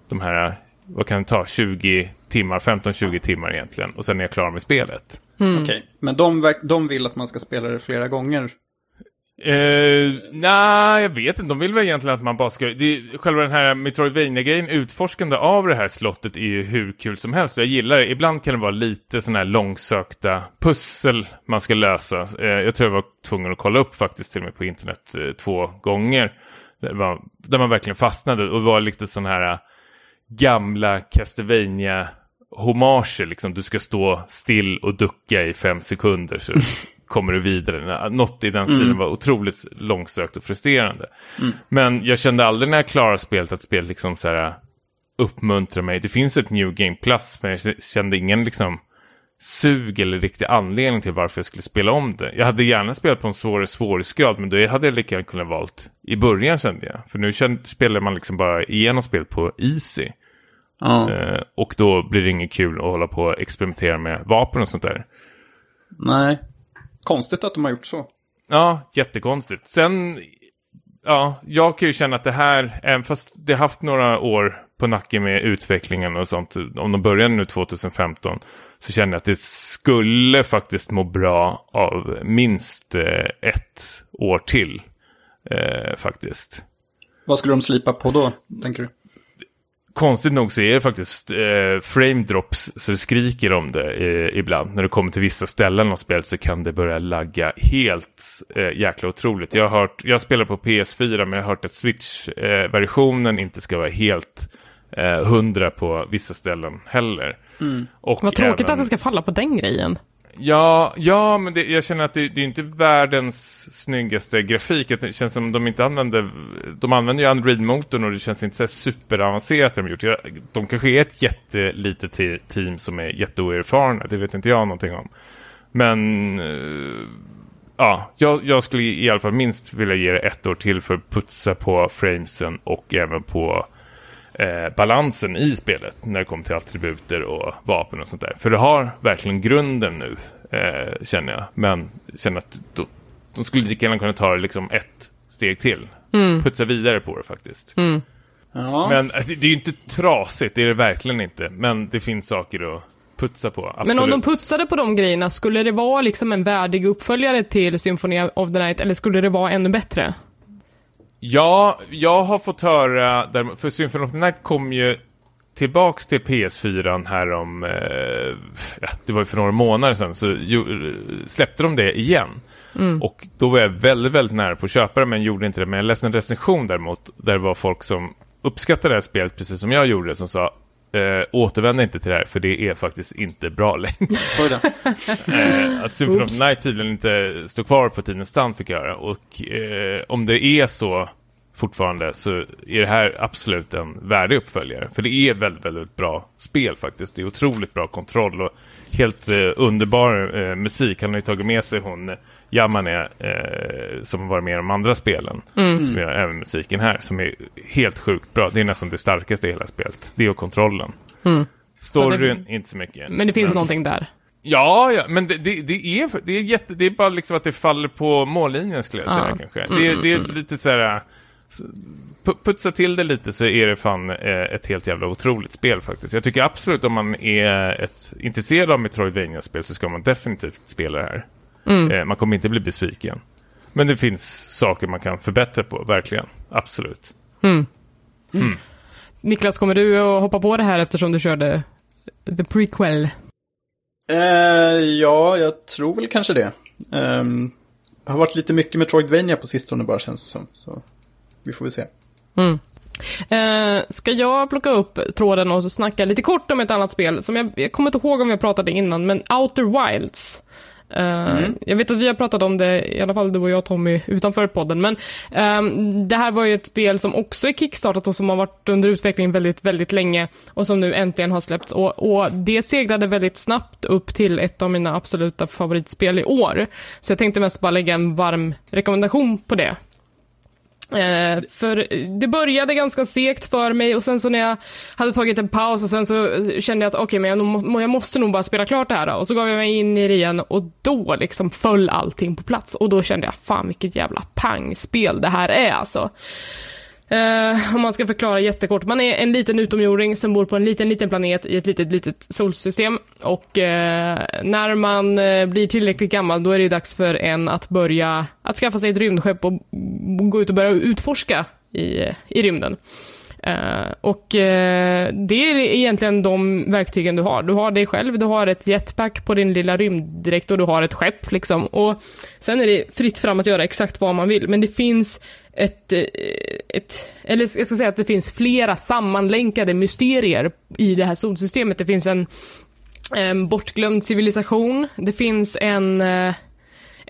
S2: de här, vad kan det ta, 20 timmar, 15-20 timmar egentligen. Och sen är jag klar med spelet.
S3: Okej, men de, de vill att man ska spela det flera gånger.
S2: Eh, uh, Nej, jag vet inte. De vill väl egentligen att man bara ska... Det, själva den här Metroidvania-grejen, utforskande av det här slottet är ju hur kul som helst. Jag gillar det. Ibland kan det vara lite sådana här långsökta pussel man ska lösa. Uh, jag tror jag var tvungen att kolla upp faktiskt till och med på internet uh, två gånger. Där, var, där man verkligen fastnade och var lite sådana här gamla Castlevania homager liksom. Du ska stå still och ducka i fem sekunder så kommer du vidare. Något i den stilen var otroligt långsökt och frustrerande. Men jag kände aldrig när jag klarade spelet att spelet liksom så här uppmuntrar mig. Det finns ett New Game Plus men jag kände ingen liksom sug eller riktig anledning till varför jag skulle spela om det. Jag hade gärna spelat på en svårare svårighetsgrad men då hade jag lika gärna kunnat valt i början kände jag. För nu spelar man liksom bara igenom spel på easy.
S3: Ja.
S2: Eh, och då blir det inget kul att hålla på och experimentera med vapen och sånt där.
S3: Nej. Konstigt att de har gjort så.
S2: Ja, jättekonstigt. Sen, ja, jag kan ju känna att det här, även fast det har haft några år på nacken med utvecklingen och sånt, om de började nu 2015, så känner jag att det skulle faktiskt må bra av minst eh, ett år till, eh, faktiskt.
S3: Vad skulle de slipa på då, tänker du?
S2: Konstigt nog så är det faktiskt eh, frame drops så det skriker om det eh, ibland. När det kommer till vissa ställen av spelet så kan det börja lagga helt eh, jäkla otroligt. Jag har hört, jag spelar på PS4 men jag har hört att Switch-versionen inte ska vara helt eh, hundra på vissa ställen heller. Och
S1: Vad tråkigt
S2: även-
S1: att det ska falla på den grejen.
S2: Ja, ja men det, jag känner att det, det är inte världens snyggaste grafik. Det känns som de inte använder... De använder ju Android-motorn och det känns inte så superavancerat det de gjort. Jag, de kanske är ett jättelitet team som är jätteoerfarna. Det vet inte jag någonting om. Men... Eh, ja, jag, jag skulle i alla fall minst vilja ge det ett år till för att putsa på framesen och även på eh, balansen i spelet när det kommer till attributer och vapen och sånt där. För det har verkligen grunden nu, eh, känner jag. Men jag känner att de, de skulle lika gärna kunna ta det liksom ett steg till. Putsa vidare på det faktiskt.
S3: Ja.
S2: Men alltså, det är ju inte trasigt, det är det verkligen inte. Men det finns saker att putsa på, absolut.
S1: Men om de putsade på de grejerna, skulle det vara liksom en värdig uppföljare till Symphony of the Night, eller skulle det vara ännu bättre?
S2: Ja, jag har fått höra, för Symphony kom ju tillbaks till PS4 här om, eh, ja, det var ju för några månader sedan, så ju, släppte de det igen. Och då var jag väldigt, väldigt nära på att köpa det, men gjorde inte det. Men jag läste en recension däremot, där det var folk som uppskattade det här spelet precis som jag gjorde, som sa eh, återvänd inte till det här, för det är faktiskt inte bra längre. Eh, att Symphony of
S1: Oops.
S2: the Night tydligen inte står kvar på tidens stand fick jag höra. Och eh, om det är så fortfarande så är det här absolut en värdig uppföljare. För det är väldigt, väldigt bra spel faktiskt. Det är otroligt bra kontroll och helt eh, underbar eh, musik. Han har ju tagit med sig hon Yamane eh, som var med i de andra spelen. Som gör även musiken här. Som är helt sjukt bra. Det är nästan det starkaste i hela spelet. Det och kontrollen. Storyn, inte så mycket.
S1: Men det finns någonting där.
S2: Ja, ja, men det, det, det, är, det, är jätte, det är bara liksom att det faller på mållinjen skulle jag säga
S1: Ja.
S2: kanske. Det, det är lite så här... Putsa till det lite så är det fan eh, ett helt jävla otroligt spel faktiskt. Jag tycker absolut om man är ett, intresserad av Metroidvania-spel så ska man definitivt spela det här. Eh, Man kommer inte bli besviken. Men det finns saker man kan förbättra på, verkligen. Absolut.
S1: Niklas, kommer du att hoppa på det här eftersom du körde the prequel?
S3: Eh, ja, jag tror väl kanske det. Ehm, det har varit lite mycket Metroidvania på sistone bara känns det som. Så vi får väl se.
S1: Eh, ska jag plocka upp tråden och snacka lite kort om ett annat spel som jag, jag kommer inte ihåg om pratat det innan, men Outer Wilds. Eh, Jag vet att vi har pratat om det, i alla fall du och jag Tommy, utanför podden, men ehm, det här var ju ett spel som också är kickstartat och som har varit under utveckling väldigt, väldigt länge och som nu äntligen har släppts och, och det seglade väldigt snabbt upp till ett av mina absoluta favoritspel i år. Så jag tänkte mest bara lägga en varm rekommendation på det. Eh, för det började ganska segt för mig och sen så när jag hade tagit en paus och sen så kände jag att okej, okay, men jag, jag, måste nog bara spela klart det här då. Och så gav jag mig in i det igen och då liksom föll allting på plats och då kände jag fan vilket jävla pangspel det här är alltså. Uh, om man ska förklara jättekort. Man är en liten utomjording som bor på en liten, liten planet i ett litet, litet solsystem. Och uh, när man uh, blir tillräckligt gammal, då är det dags för en att börja att skaffa sig ett rymdskepp och gå ut och börja utforska i, i rymden. Eh, och eh, det är egentligen de verktygen du har. Du har dig själv, du har ett jetpack på din lilla rymddräkt och du har ett skepp liksom. Och sen är det fritt fram att göra exakt vad man vill, men det finns ett, eh, ett, eller jag ska säga att det finns flera sammanlänkade mysterier i det här solsystemet. Det finns en, en bortglömd civilisation, det finns en, eh,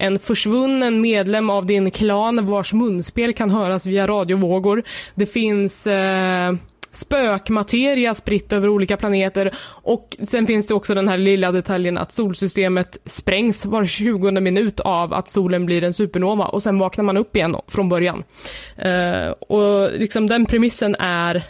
S1: en försvunnen medlem av din klan vars munspel kan höras via radiovågor. Det finns eh, spökmateria spritt över olika planeter och sen finns det också den här lilla detaljen att solsystemet sprängs var 20 minut av att solen blir en supernova och sen vaknar man upp igen från början. Eh, och liksom den premissen är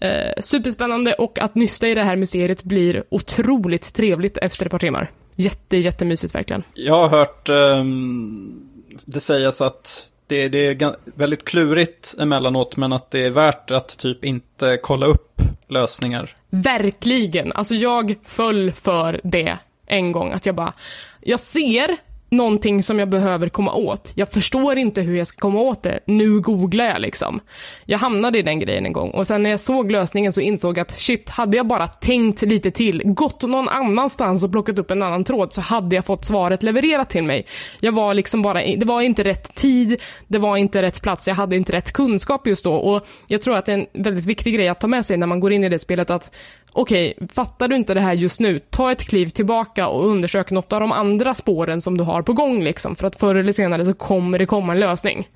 S1: eh, superspännande och att nysta i det här mysteriet blir otroligt trevligt efter ett par timmar. Jätte, jättemysigt verkligen.
S3: Jag har hört um, det sägas att det, det är väldigt klurigt emellanåt, men att det är värt att typ inte kolla upp lösningar.
S1: Verkligen. Alltså jag föll för det en gång, att jag bara, jag ser någonting som jag behöver komma åt. Jag förstår inte hur jag ska komma åt det. Nu googlar jag liksom. Jag hamnade i den grejen en gång och sen när jag såg lösningen så insåg jag att shit, hade jag bara tänkt lite till, gått någon annanstans och plockat upp en annan tråd så hade jag fått svaret levererat till mig. Jag var liksom bara, det var inte rätt tid, det var inte rätt plats, jag hade inte rätt kunskap just då och jag tror att det är en väldigt viktig grej att ta med sig när man går in i det spelet att okej, okay, fattar du inte det här just nu, ta ett kliv tillbaka och undersök något av de andra spåren som du har på gång liksom, för att förr eller senare så kommer det komma en lösning.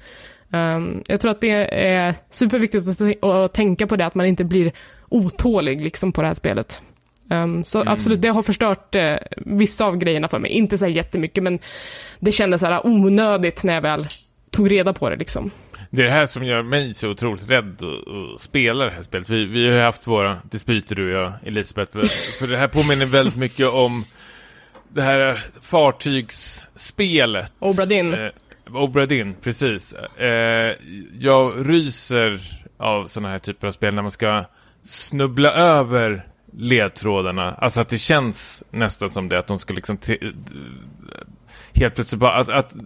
S1: Um, jag tror att det är superviktigt att, att tänka på det, att man inte blir otålig liksom på det här spelet. Um, så mm. absolut, det har förstört uh, vissa av grejerna för mig. Inte så jättemycket, men det kändes så här onödigt när jag väl tog reda på det liksom.
S2: Det är det här som gör mig så otroligt rädd att spela det här spelet. Vi, vi har ju haft våra dispyter du och jag, Elisabeth. För det här påminner väldigt mycket om det här fartygsspelet.
S1: Obradin. Eh,
S2: Obradin, precis. Eh, jag ryser av sådana här typer av spel när man ska snubbla över ledtrådarna. Alltså att det känns nästan som det, att de ska liksom helt plötsligt bara, att, att,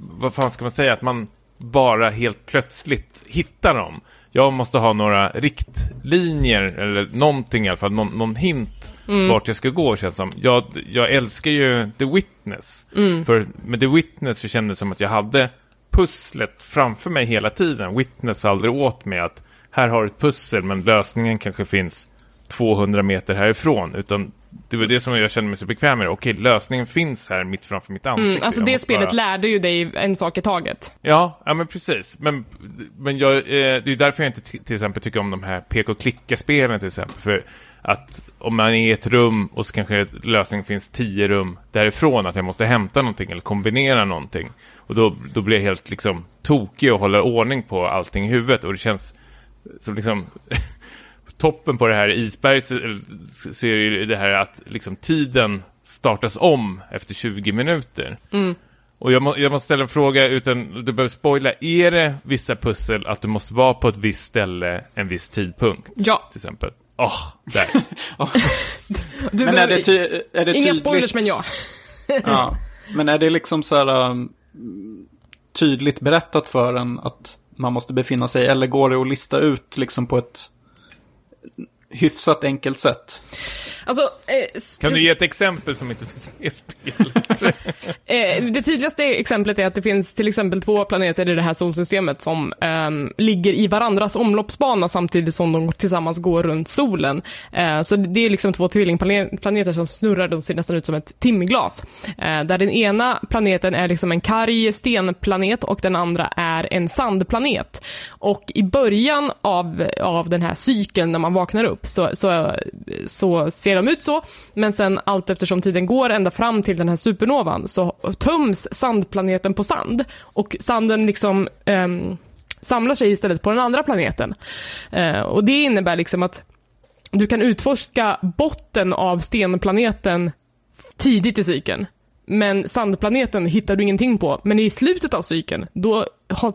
S2: vad fan ska man säga, att man bara helt plötsligt hittar dem. Jag måste ha några riktlinjer eller någonting i alla fall, någon, någon hint mm. vart jag ska gå känns som. Jag, jag älskar ju The Witness. Mm. För med The Witness så kändes det som att jag hade pusslet framför mig hela tiden. Witness aldrig åt mig att här har du ett pussel men lösningen kanske finns 200 meter härifrån. Utan det var det som jag kände mig så bekväm med. Okej, lösningen finns här mitt framför mitt ansikte. Mm,
S1: alltså det spelet bara... lärde ju dig en sak i taget.
S2: Ja, ja men precis. Men, men jag, eh, det är därför jag inte till exempel tycker om de här peka och klicka-spelen till exempel. För att om man är i ett rum och så kanske lösningen finns tio rum därifrån, att jag måste hämta någonting eller kombinera någonting. Och då, då blir jag helt liksom tokig och håller ordning på allting i huvudet. Och det känns som liksom... toppen på det här isberget så är det det här att liksom tiden startas om efter 20 minuter. Mm. Och jag, må, jag, måste ställa en fråga utan du behöver spoila. Är det vissa pussel att du måste vara på ett visst ställe en viss tidpunkt?
S1: Ja.
S2: Till exempel. Åh, oh, där.
S3: men är det, ty, är det?
S1: Inga spoilers, men ja.
S3: ja. Men är det liksom så här um, tydligt berättat för en att man måste befinna sig, eller går det att lista ut liksom på ett hyfsat enkelt sätt.
S1: Alltså, eh,
S2: kan du ge ett exempel som inte finns med i spelet?
S1: eh, det tydligaste exemplet är att det finns till exempel två planeter i det här solsystemet som eh, ligger i varandras omloppsbana samtidigt som de tillsammans går runt solen. Eh, så det är liksom två tvillingplaneter som snurrar, de ser nästan ut som ett timglas. Eh, där den ena planeten är liksom en karg stenplanet och den andra är en sandplanet. Och i början av, av den här cykeln när man vaknar upp så, så, så ser de ut så, men sen allt eftersom tiden går ända fram till den här supernovan så töms sandplaneten på sand och sanden liksom um, samlar sig istället på den andra planeten. Uh, och det innebär liksom att du kan utforska botten av stenplaneten tidigt i cykeln. Men sandplaneten hittar du ingenting på. Men i slutet av cykeln, då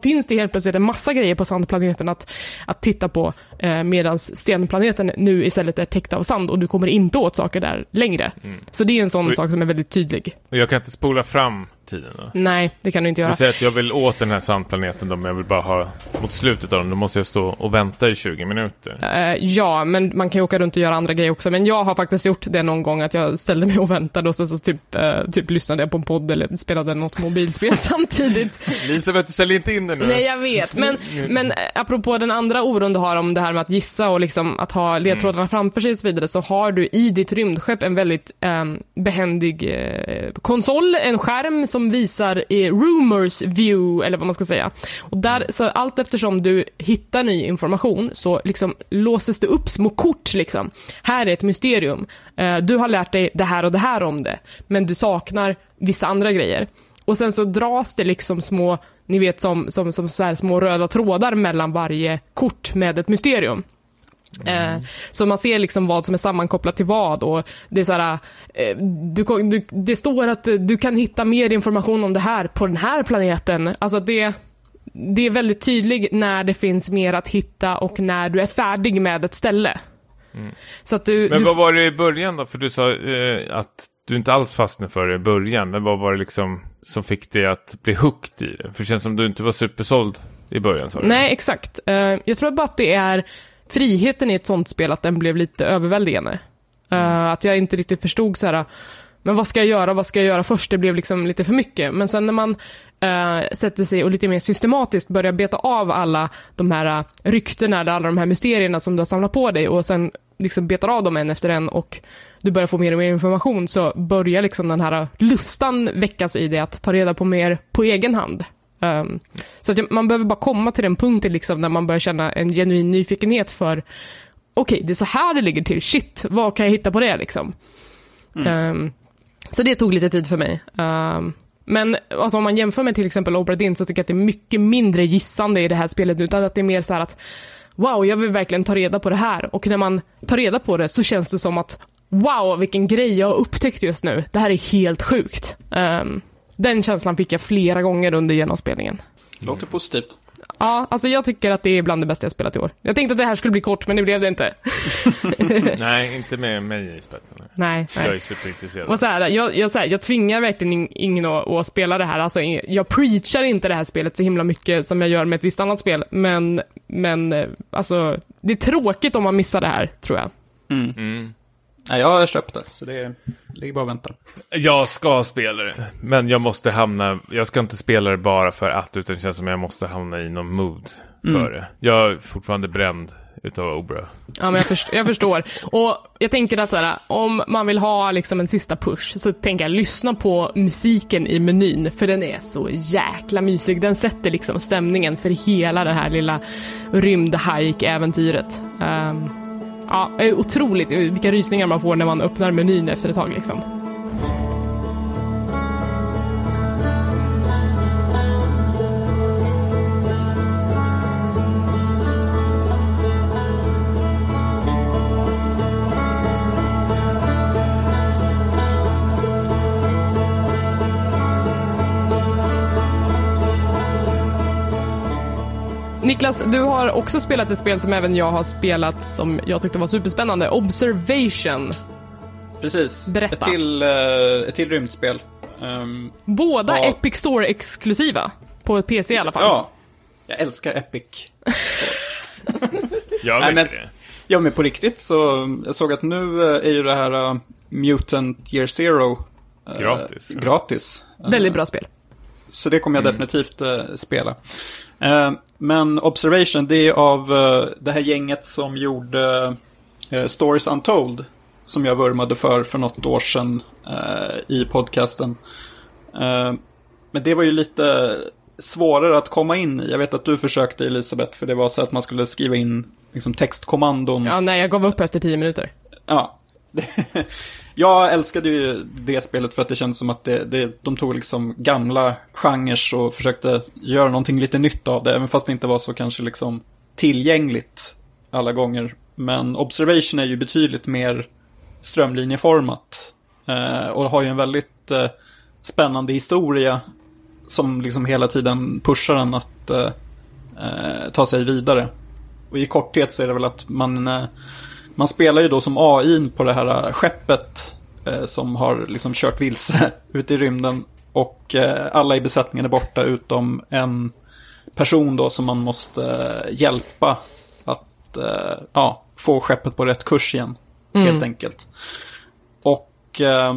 S1: finns det helt plötsligt en massa grejer på sandplaneten att, att titta på. Eh, Medan stenplaneten nu istället är täckt av sand och du kommer inte åt saker där längre. Så det är en sån
S2: Oj.
S1: sak som är väldigt tydlig.
S2: Och jag kan inte spola fram tiden då.
S1: Nej, det kan du inte göra.
S2: Vi säger att jag vill åt den här sandplaneten då, men jag vill bara ha mot slutet av den. Då måste jag stå och vänta i 20 minuter.
S1: Eh, ja, men man kan ju åka runt och göra andra grejer också. Men jag har faktiskt gjort det någon gång, att jag ställde mig och väntade och sen så typ, eh, typ lyssnade jag på en podd eller spelade något mobilspel samtidigt.
S2: Elisabeth, du säljer inte in det nu.
S1: Nej, jag vet. Men, men eh, apropå den andra oron du har om det här med att gissa och liksom att ha ledtrådarna framför sig och så vidare, så har du i ditt rymdskepp en väldigt eh, behändig eh, konsol, en skärm som visar eh, rumors view, eller vad man ska säga. Och där, så allt eftersom du hittar ny information så liksom låses det upp små kort liksom. Här är ett mysterium. Eh, du har lärt dig det här och det här om det, men du saknar vissa andra grejer. Och sen så dras det liksom små, ni vet som, som, som så här små röda trådar mellan varje kort med ett mysterium. Eh, så man ser liksom vad som är sammankopplat till vad och det är så här, eh, du, du, det står att du kan hitta mer information om det här på den här planeten. Alltså det, det är väldigt tydligt när det finns mer att hitta och när du är färdig med ett ställe. Att du,
S2: Men
S1: du
S2: vad var det i början då? För du sa eh, att du inte alls fastnade för det i början. Men vad var det liksom som fick dig att bli hooked i det? För det känns som du inte var supersåld i början Sorry.
S1: Nej, exakt. Eh, jag tror bara att det är friheten i ett sånt spel, att den blev lite överväldigande. Eh, att jag inte riktigt förstod så här, men vad ska jag göra, vad ska jag göra först? Det blev liksom lite för mycket. Men sen när man eh, sätter sig och lite mer systematiskt börjar beta av alla de här eh, ryktena, alla de här mysterierna som du har samlat på dig och sen liksom betar av dem en efter en och du börjar få mer och mer information så börjar liksom den här lustan väckas i dig att ta reda på mer på egen hand. Um, så att man behöver bara komma till den punkten liksom när man börjar känna en genuin nyfikenhet för okej, det är så här det ligger till, shit, vad kan jag hitta på det liksom? Um, så det tog lite tid för mig. Um, men alltså, om man jämför med till exempel Obra Dinn så tycker jag att det är mycket mindre gissande i det här spelet, utan att det är mer så här att wow, jag vill verkligen ta reda på det här. Och när man tar reda på det så känns det som att wow, vilken grej jag har upptäckt just nu. Det här är helt sjukt. Um, den känslan fick jag flera gånger under genomspelningen.
S3: Låter positivt.
S1: Ja, alltså jag tycker att det är bland det bästa jag spelat i år. Jag tänkte att det här skulle bli kort, men det blev det inte.
S2: Nej, inte med mig i spetsen.
S1: Nej,
S2: Jag är
S1: nej.
S2: superintresserad.
S1: Och så här, jag, jag, så här, jag tvingar verkligen in- ingen att, att spela det här. Alltså, jag preachar inte det här spelet så himla mycket som jag gör med ett visst annat spel. Men, men eh, alltså, det är tråkigt om man missar det här, tror jag.
S2: Mm.
S3: Nej, jag har köpt det, så det ligger bara och väntar.
S2: Jag ska spela det, men jag måste hamna, jag ska inte spela det bara för att, utan det känns som jag måste hamna i någon mood för det. Jag är fortfarande bränd utav Obra.
S1: Ja, men jag, först, jag förstår. Och jag tänker att så här, om man vill ha liksom en sista push så tänker jag lyssna på musiken i menyn för den är så jäkla mysig. Den sätter liksom stämningen för hela det här lilla rymdhike-äventyret. Um, ja, otroligt vilka rysningar man får när man öppnar menyn efter ett tag liksom. Niklas, du har också spelat ett spel som även jag har spelat som jag tyckte var superspännande. Observation.
S3: Precis.
S1: Berätta.
S3: Ett till, eh, ett till rymdspel. Ehm,
S1: Båda
S3: Ja.
S1: Epic Store-exklusiva. På ett PC i alla fall.
S3: ja, jag älskar Epic.
S2: Jag vet
S3: men-
S2: det.
S3: Ja, men på riktigt så jag såg att nu eh, är ju det här eh, Mutant Year Zero
S2: Gratis.
S3: gratis. Eh,
S1: Väldigt bra spel.
S3: Så det kommer jag definitivt eh, spela. Eh, men Observation, det är av eh, det här gänget som gjorde eh, Stories Untold. Som jag vurmade för för något år sedan i podcasten. Men det var ju lite svårare att komma in i. Jag vet att du försökte Elisabeth, för det var så att man skulle skriva in liksom, textkommandon.
S1: Ja, nej, jag gav upp efter tio minuter.
S3: Ja, jag älskade ju det spelet för att det kändes som att det, det, de tog liksom gamla genrer och försökte göra någonting lite nytt av det. Även fast det inte var så kanske liksom tillgängligt alla gånger. Men Observation är ju betydligt mer strömlinjeformat. Eh, och har ju en väldigt eh, spännande historia som liksom hela tiden pushar en att eh, eh ta sig vidare. Och i korthet så är det väl att man, eh, man spelar ju då som AI på det här skeppet eh, som har liksom kört vilse ute i rymden. Och alla i besättningen är borta utom en person då som man måste hjälpa att ja, få skeppet på rätt kurs igen. Mm. Helt enkelt. Och eh,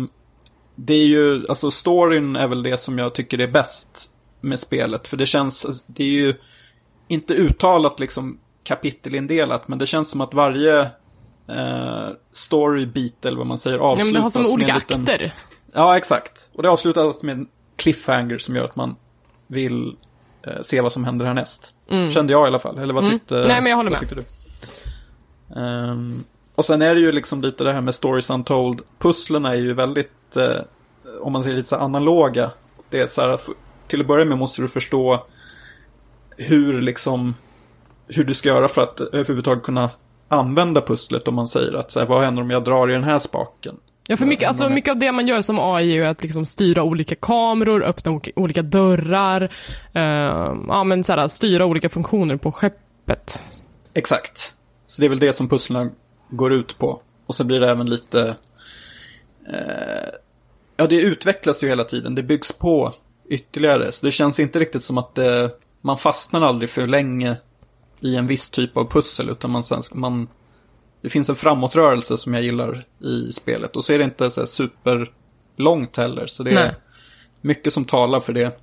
S3: det är ju, alltså storyn är väl det som jag tycker är bäst med spelet. För det känns, det är ju inte uttalat liksom kapitelindelat, men det känns som att varje eh, storybit, eller vad man säger, avslutas
S1: ja, men det har som olika
S3: liten...
S1: akter.
S3: Ja, exakt. Och det avslutas med en cliffhanger som gör att man vill eh, se vad som händer härnäst. Mm. Kände jag i alla fall. Eller vad mm. tyckte,
S1: Nej, men jag håller med.
S3: tyckte du? Um, och sen är det ju liksom lite det här med Stories Untold. Pusslen är ju väldigt, eh, om man säger lite så analoga. Det är så här, till att börja med måste du förstå hur liksom, hur du ska göra för att överhuvudtaget kunna använda pusslet om man säger att så här, vad händer om jag drar i den här spaken?
S1: Ja, för mycket, alltså, mycket av det man gör som AI är att liksom styra olika kameror, öppna olika dörrar, uh, ja men så här, styra olika funktioner på skeppet.
S3: Exakt. Så det är väl det som pusslen går ut på. Och så blir det även lite... Eh, ja, det utvecklas ju hela tiden. Det byggs på ytterligare. Så det känns inte riktigt som att det, man fastnar aldrig för länge i en viss typ av pussel. Utan man, man, det finns en framåtrörelse som jag gillar i spelet. Och så är det inte så superlångt heller. Så det är Nej. mycket som talar för det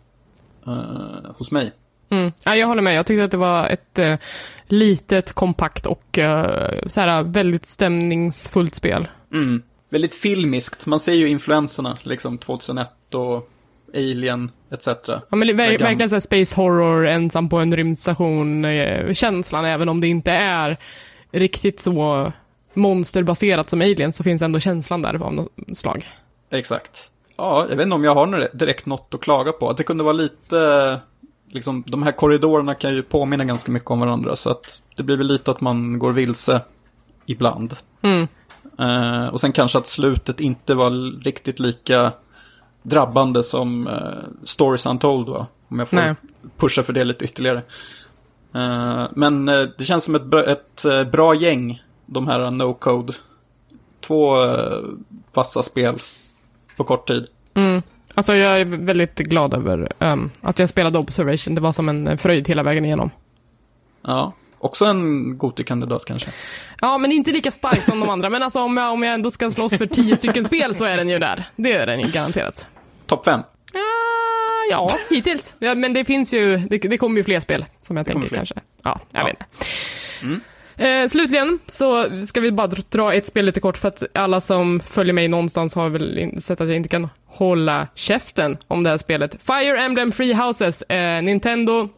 S3: uh, hos mig.
S1: Mm. Ja, jag håller med. Jag tyckte att det var ett eh, litet, kompakt och eh, så här, väldigt stämningsfullt spel.
S3: Mm. Väldigt filmiskt. Man ser ju influenserna, liksom 2001 och Alien etc.
S1: Ja, men ver verkligen så space horror, ensam på en rymdstation-känslan, eh, även om det inte är riktigt så monsterbaserat som Alien, så finns ändå känslan där av något slag.
S3: Exakt. Ja, jag vet inte om jag har direkt något att klaga på. Att det kunde vara lite liksom, de här korridorerna kan ju påminna ganska mycket om varandra. Så att det blir väl lite att man går vilse ibland.
S1: Mm.
S3: Uh, och sen kanske att slutet inte var riktigt lika drabbande som uh, Stories Untold var. Om jag får Nej. pusha för det lite ytterligare. Uh, men uh, det känns som ett, bra, ett bra gäng, de här No Code. Två vassa spel på kort tid.
S1: Mm. Alltså jag är väldigt glad över um, att jag spelade Observation. Det var som en fröjd hela vägen igenom.
S3: Ja, också en Goti-kandidat kanske.
S1: Ja, men inte lika stark som de andra. Men alltså om jag, om jag ändå ska slåss för tio stycken spel så är den ju där. Det är den ju garanterat.
S3: Topp fem?
S1: Uh, ja, hittills. Ja, men det finns ju, det, det kommer ju fler spel som jag det tänker kanske. Ja, jag ja. vet inte. Mm. Eh, slutligen så ska vi bara dra ett spel lite kort för att alla som följer mig någonstans har väl sett att jag inte kan hålla käften om det här spelet. Fire Emblem Free Houses, eh, Nintendo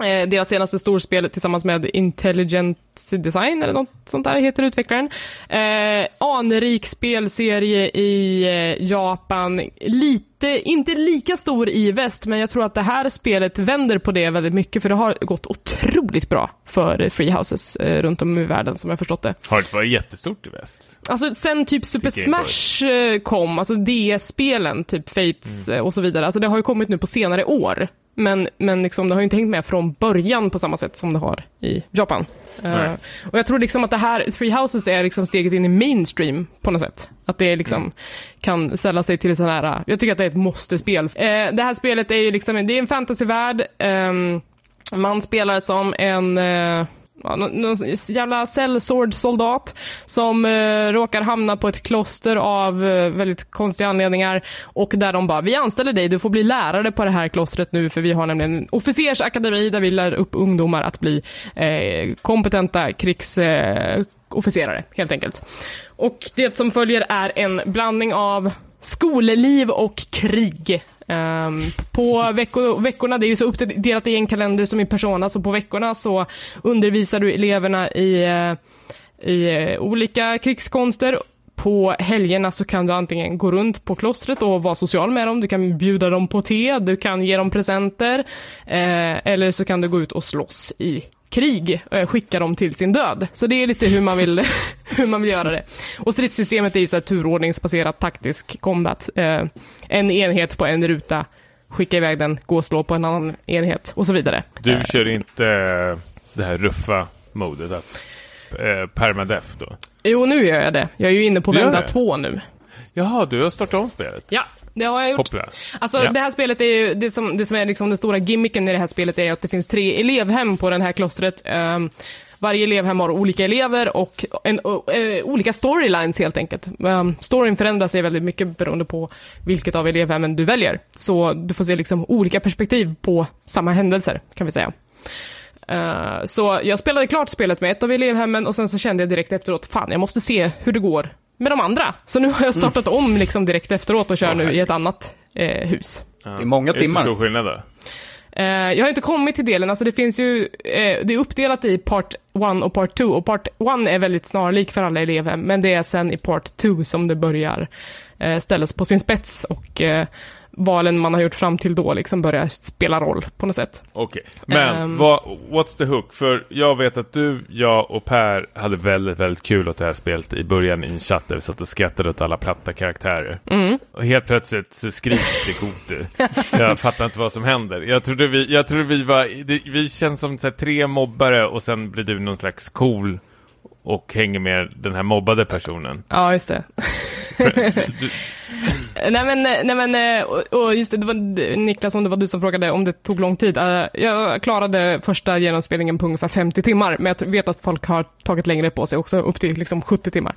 S1: Eh, deras senaste storspel tillsammans med Intelligent Design, eller något sånt där heter utvecklaren. Eh, anrik spelserie i eh, Japan. Lite, inte lika stor i väst, men jag tror att det här spelet vänder på det väldigt mycket, för det har gått otroligt bra för Freehouses eh, runt om i världen, som jag förstått det.
S2: Har det varit jättestort i väst?
S1: Alltså, sen typ Super Smash eh, kom, alltså DS-spelen, typ Fates mm. Eh, och så vidare, alltså det har ju kommit nu på senare år. Men, men liksom, det har ju inte hängt med från början på samma sätt som det har i Japan. Uh, och jag tror liksom att det här, Three Houses är liksom steget in i mainstream på något sätt. Att det liksom mm. kan ställa sig till sån här, jag tycker att det är ett måste-spel. Uh, det här spelet är ju liksom, det är en fantasyvärld. Um, man spelar som en uh, någon jävla cellsword-soldat som eh, råkar hamna på ett kloster av eh, väldigt konstiga anledningar och där de bara, vi anställer dig, du får bli lärare på det här klostret nu för vi har nämligen en officersakademi där vi lär upp ungdomar att bli eh, kompetenta krigsofficerare, eh, helt enkelt. Och det som följer är en blandning av skolliv och krig. Um, på vecko, veckorna, det är ju så uppdelat i en kalender som i Persona, så på veckorna så undervisar du eleverna i, eh, i eh, olika krigskonster på helgerna så kan du antingen gå runt på klostret och vara social med dem, du kan bjuda dem på te, du kan ge dem presenter, eh, eller så kan du gå ut och slåss i krig, eh, skicka dem till sin död. Så det är lite hur man vill, hur man vill göra det. Och stridssystemet är ju så här turordningsbaserat taktisk combat. Eh, en enhet på en ruta, skicka iväg den, gå och slå på en annan enhet och så vidare.
S2: Du
S1: Eh,
S2: kör inte det här ruffa modet, att, eh, permadeath då?
S1: Jo, nu gör jag det. Jag är ju inne på vända två nu.
S2: Jaha, du har startat om spelet?
S1: Ja, det har jag gjort.
S2: Hoppla.
S1: Alltså
S2: Ja.
S1: det här spelet är ju, det som, det som är liksom den stora gimmicken i det här spelet är att det finns tre elevhem på det här klostret. Ehm, varje elevhem har olika elever och en, o- eh, olika storylines helt enkelt. Um, storyn förändrar sig väldigt mycket beroende på vilket av elevhemmen du väljer. Så du får se liksom olika perspektiv på samma händelser, kan vi säga. Eh, så jag spelade klart spelet med ett av elevhemmen och sen så kände jag direkt efteråt, fan jag måste se hur det går med de andra. Så nu har jag startat om liksom direkt efteråt och kör
S2: Åh,
S1: nu i ett annat eh, hus.
S2: Ja.
S3: Det är många
S2: det så
S3: timmar.
S2: stor skillnad då?
S1: Eh, jag har inte kommit till delen, alltså det finns ju, eh, det är uppdelat i part 1 och part 2 och part 1 är väldigt snarlik för alla elevhem, men det är sen i part 2 som det börjar eh, ställas på sin spets och valen man har gjort fram till då liksom börjar spela roll på något sätt.
S2: Okej, men
S1: Ehm.
S2: vad, what's the hook? För jag vet att du, jag och Per hade väldigt, väldigt kul åt det här spelet i början i en chatt där vi satt och skrattade åt alla platta karaktärer.
S1: Mm.
S2: Och helt plötsligt så skriks det Gote. Jag fattar inte vad som händer. Jag trodde vi, jag trodde vi var, det, vi känns som så här, tre mobbare och sen blir du någon slags cool och hänger med den här mobbade personen.
S1: Ja, just det. Nej men, nej men, eh, och- just det, det var Niklas, om det var du som frågade om det tog lång tid. Eh, jag klarade första genomspelningen på ungefär 50 timmar, men jag vet att folk har tagit längre på sig också, upp till liksom 70 timmar.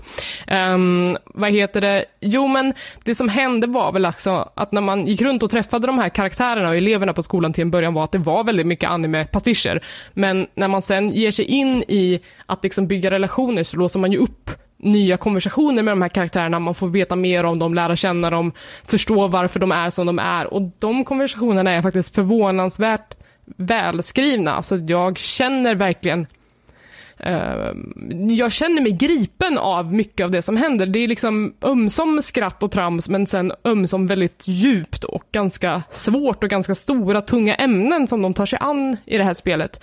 S1: Um, vad heter det? Jo men, det som hände var väl alltså att när man gick runt och träffade de här karaktärerna och eleverna på skolan till en början var att det var väldigt mycket anime-pastischer. Men när man sen ger sig in i att liksom bygga relationer så låser man ju upp nya konversationer med de här karaktärerna, man får veta mer om dem, lära känna dem, förstå varför de är som de är. Och de konversationerna är faktiskt förvånansvärt välskrivna. Alltså jag känner verkligen Ehm, jag känner mig gripen av mycket av det som händer. Det är liksom ömsom skratt och trams, men sen ömsom väldigt djupt och ganska svårt och ganska stora, tunga ämnen som de tar sig an i det här spelet.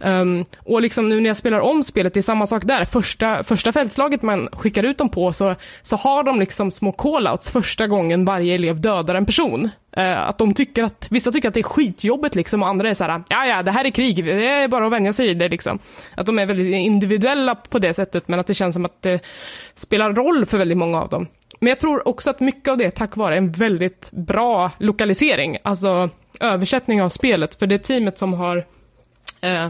S1: Um, och liksom nu när jag spelar om spelet, det är samma sak där. Första, första fältslaget man skickar ut dem på så, så har de liksom små callouts första gången varje elev dödar en person. Eh, att de tycker att, vissa tycker att det är skitjobbigt liksom och andra är så här, ja ja, det här är krig, det är bara att vänja sig i det liksom. Att de är väldigt individuella på det sättet, men att det känns som att det spelar roll för väldigt många av dem. Men jag tror också att mycket av det är tack vare en väldigt bra lokalisering, alltså översättning av spelet, för det teamet som har eh,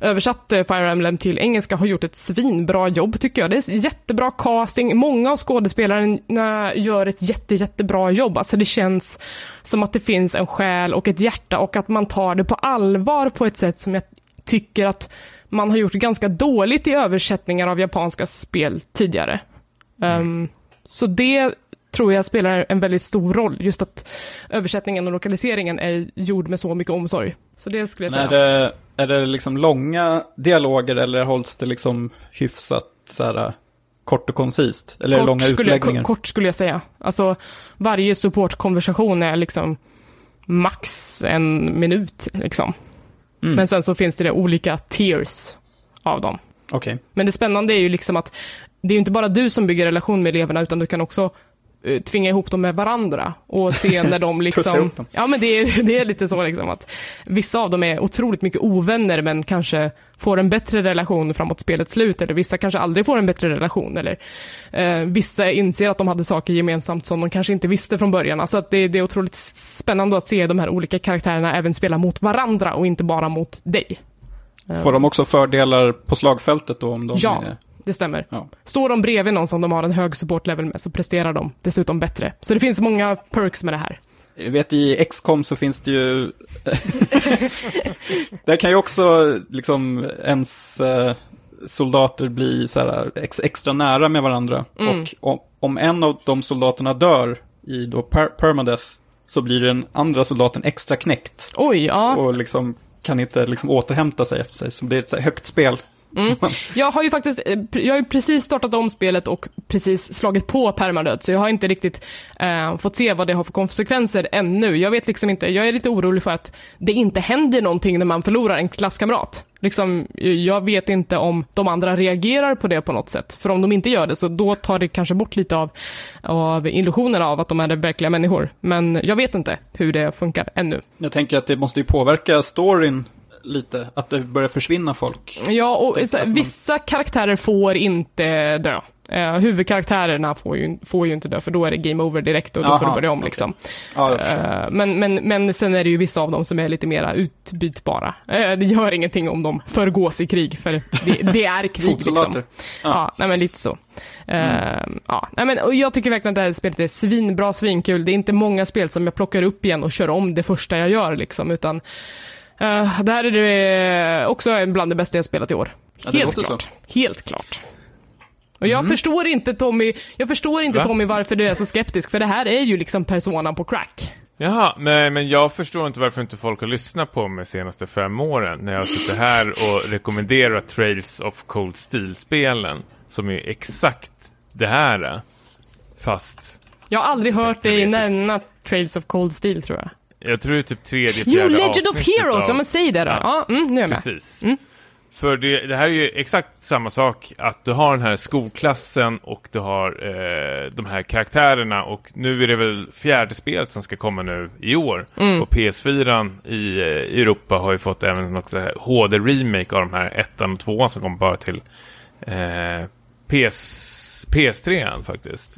S1: översatt eh, Fire Emblem till engelska har gjort ett svinbra jobb tycker jag. Det är jättebra casting. Många av skådespelarna gör ett jätte, jättebra jobb. Alltså det känns som att det finns en själ och ett hjärta och att man tar det på allvar på ett sätt som jag tycker att man har gjort ganska dåligt i översättningar av japanska spel tidigare. Ehm, så det tror jag spelar en väldigt stor roll, just att översättningen och lokaliseringen är gjord med så mycket omsorg. Så det skulle jag säga.
S3: Men är det, liksom långa dialoger eller hålls det liksom hyfsat så här, kort och koncist? Eller det långa
S1: skulle jag,
S3: utläggningar?
S1: kort skulle jag säga. Alltså, varje supportkonversation är liksom max en minut, liksom.
S3: Mm.
S1: Men sen så finns det, olika tiers av dem.
S3: Okej.
S1: Men det spännande är ju liksom att det är inte bara du som bygger relation med eleverna, utan du kan också tvinga ihop dem med varandra och se när de liksom... Ja, men det är, det är lite så liksom att vissa av dem är otroligt mycket ovänner, men kanske får en bättre relation framåt spelets slut, eller vissa kanske aldrig får en bättre relation, eller eh, vissa inser att de hade saker gemensamt som de kanske inte visste från början. Alltså att det, det är otroligt spännande att se de här olika karaktärerna även spela mot varandra och inte bara mot dig.
S3: Får de också fördelar på slagfältet då om de
S1: Ja.
S3: är...
S1: Det stämmer.
S3: Ja.
S1: Står de bredvid någon som de har en hög support-level med så presterar de dessutom bättre. Så det finns många perks med det här.
S3: Jag vet i XCOM så finns det ju... Där kan ju också liksom ens eh, soldater bli så här ex, extra nära med varandra.
S1: Mm.
S3: Och om, om en av de soldaterna dör i då per, permadeath så blir den andra soldaten extra knäckt.
S1: Oj, ja.
S3: Och liksom kan inte liksom återhämta sig efter sig. Så det är ett så här högt spel
S1: Mm. Jag har ju faktiskt, eh, jag har ju precis startat om spelet och precis slagit på permadöd, så jag har inte riktigt eh, fått se vad det har för konsekvenser ännu. Jag vet liksom inte, jag är lite orolig för att det inte händer någonting när man förlorar en klasskamrat. Liksom, jag vet inte om de andra reagerar på det på något sätt. För om de inte gör det, så då tar det kanske bort lite av, av illusionen av att de är verkliga människor. Men jag vet inte hur det funkar ännu.
S3: Jag tänker att det måste ju påverka storyn lite, att det börjar försvinna folk.
S1: Ja, och
S3: att man-
S1: vissa karaktärer får inte dö. Eh, huvudkaraktärerna får ju, får ju inte dö, för då är det game over direkt och då får
S3: Aha,
S1: du börja om
S3: okej.
S1: liksom.
S3: Ja.
S1: Eh, men, men, men sen är det ju vissa av dem som är lite mera utbytbara. Eh, det gör ingenting om de förgås i krig, för det, det är krig liksom. Ja. nej men lite så. Eh, ja, nej, men, och jag tycker verkligen att det här spelet är svinbra, svinkul. Det är inte många spel som jag plockar upp igen och kör om det första jag gör liksom, utan eh, det här är det också bland det bästa jag spelat i år.
S3: Ja,
S1: Helt klart.
S3: så.
S1: Helt klart. Och jag förstår inte Tommy, jag förstår inte
S2: Va?
S1: Tommy varför du är så skeptisk, för det här är ju liksom Persona på crack.
S2: Jaha, nej men jag förstår inte varför inte folk har lyssnat på mig de senaste fem åren när jag sitter här och rekommenderar Trails of Cold Steel-spelen som är exakt det här. Fast
S1: Jag har aldrig hört dig nämna Trails of Cold Steel, tror jag.
S2: Jag tror det är typ tredje,
S1: Jo,
S2: fjärde
S1: Legend of Heroes,
S2: av-
S1: ja men säg det då. Ja, mm, nu är jag med.
S2: Precis. För det, det här är ju exakt samma sak, att du har den här skolklassen och du har eh, de här karaktärerna och nu är det väl fjärde spelet som ska komma nu i år. Och PS4 i eh, Europa har ju fått även något HD-remake av de här ettan och tvåan som kommer bara till eh, PS, PS3 faktiskt.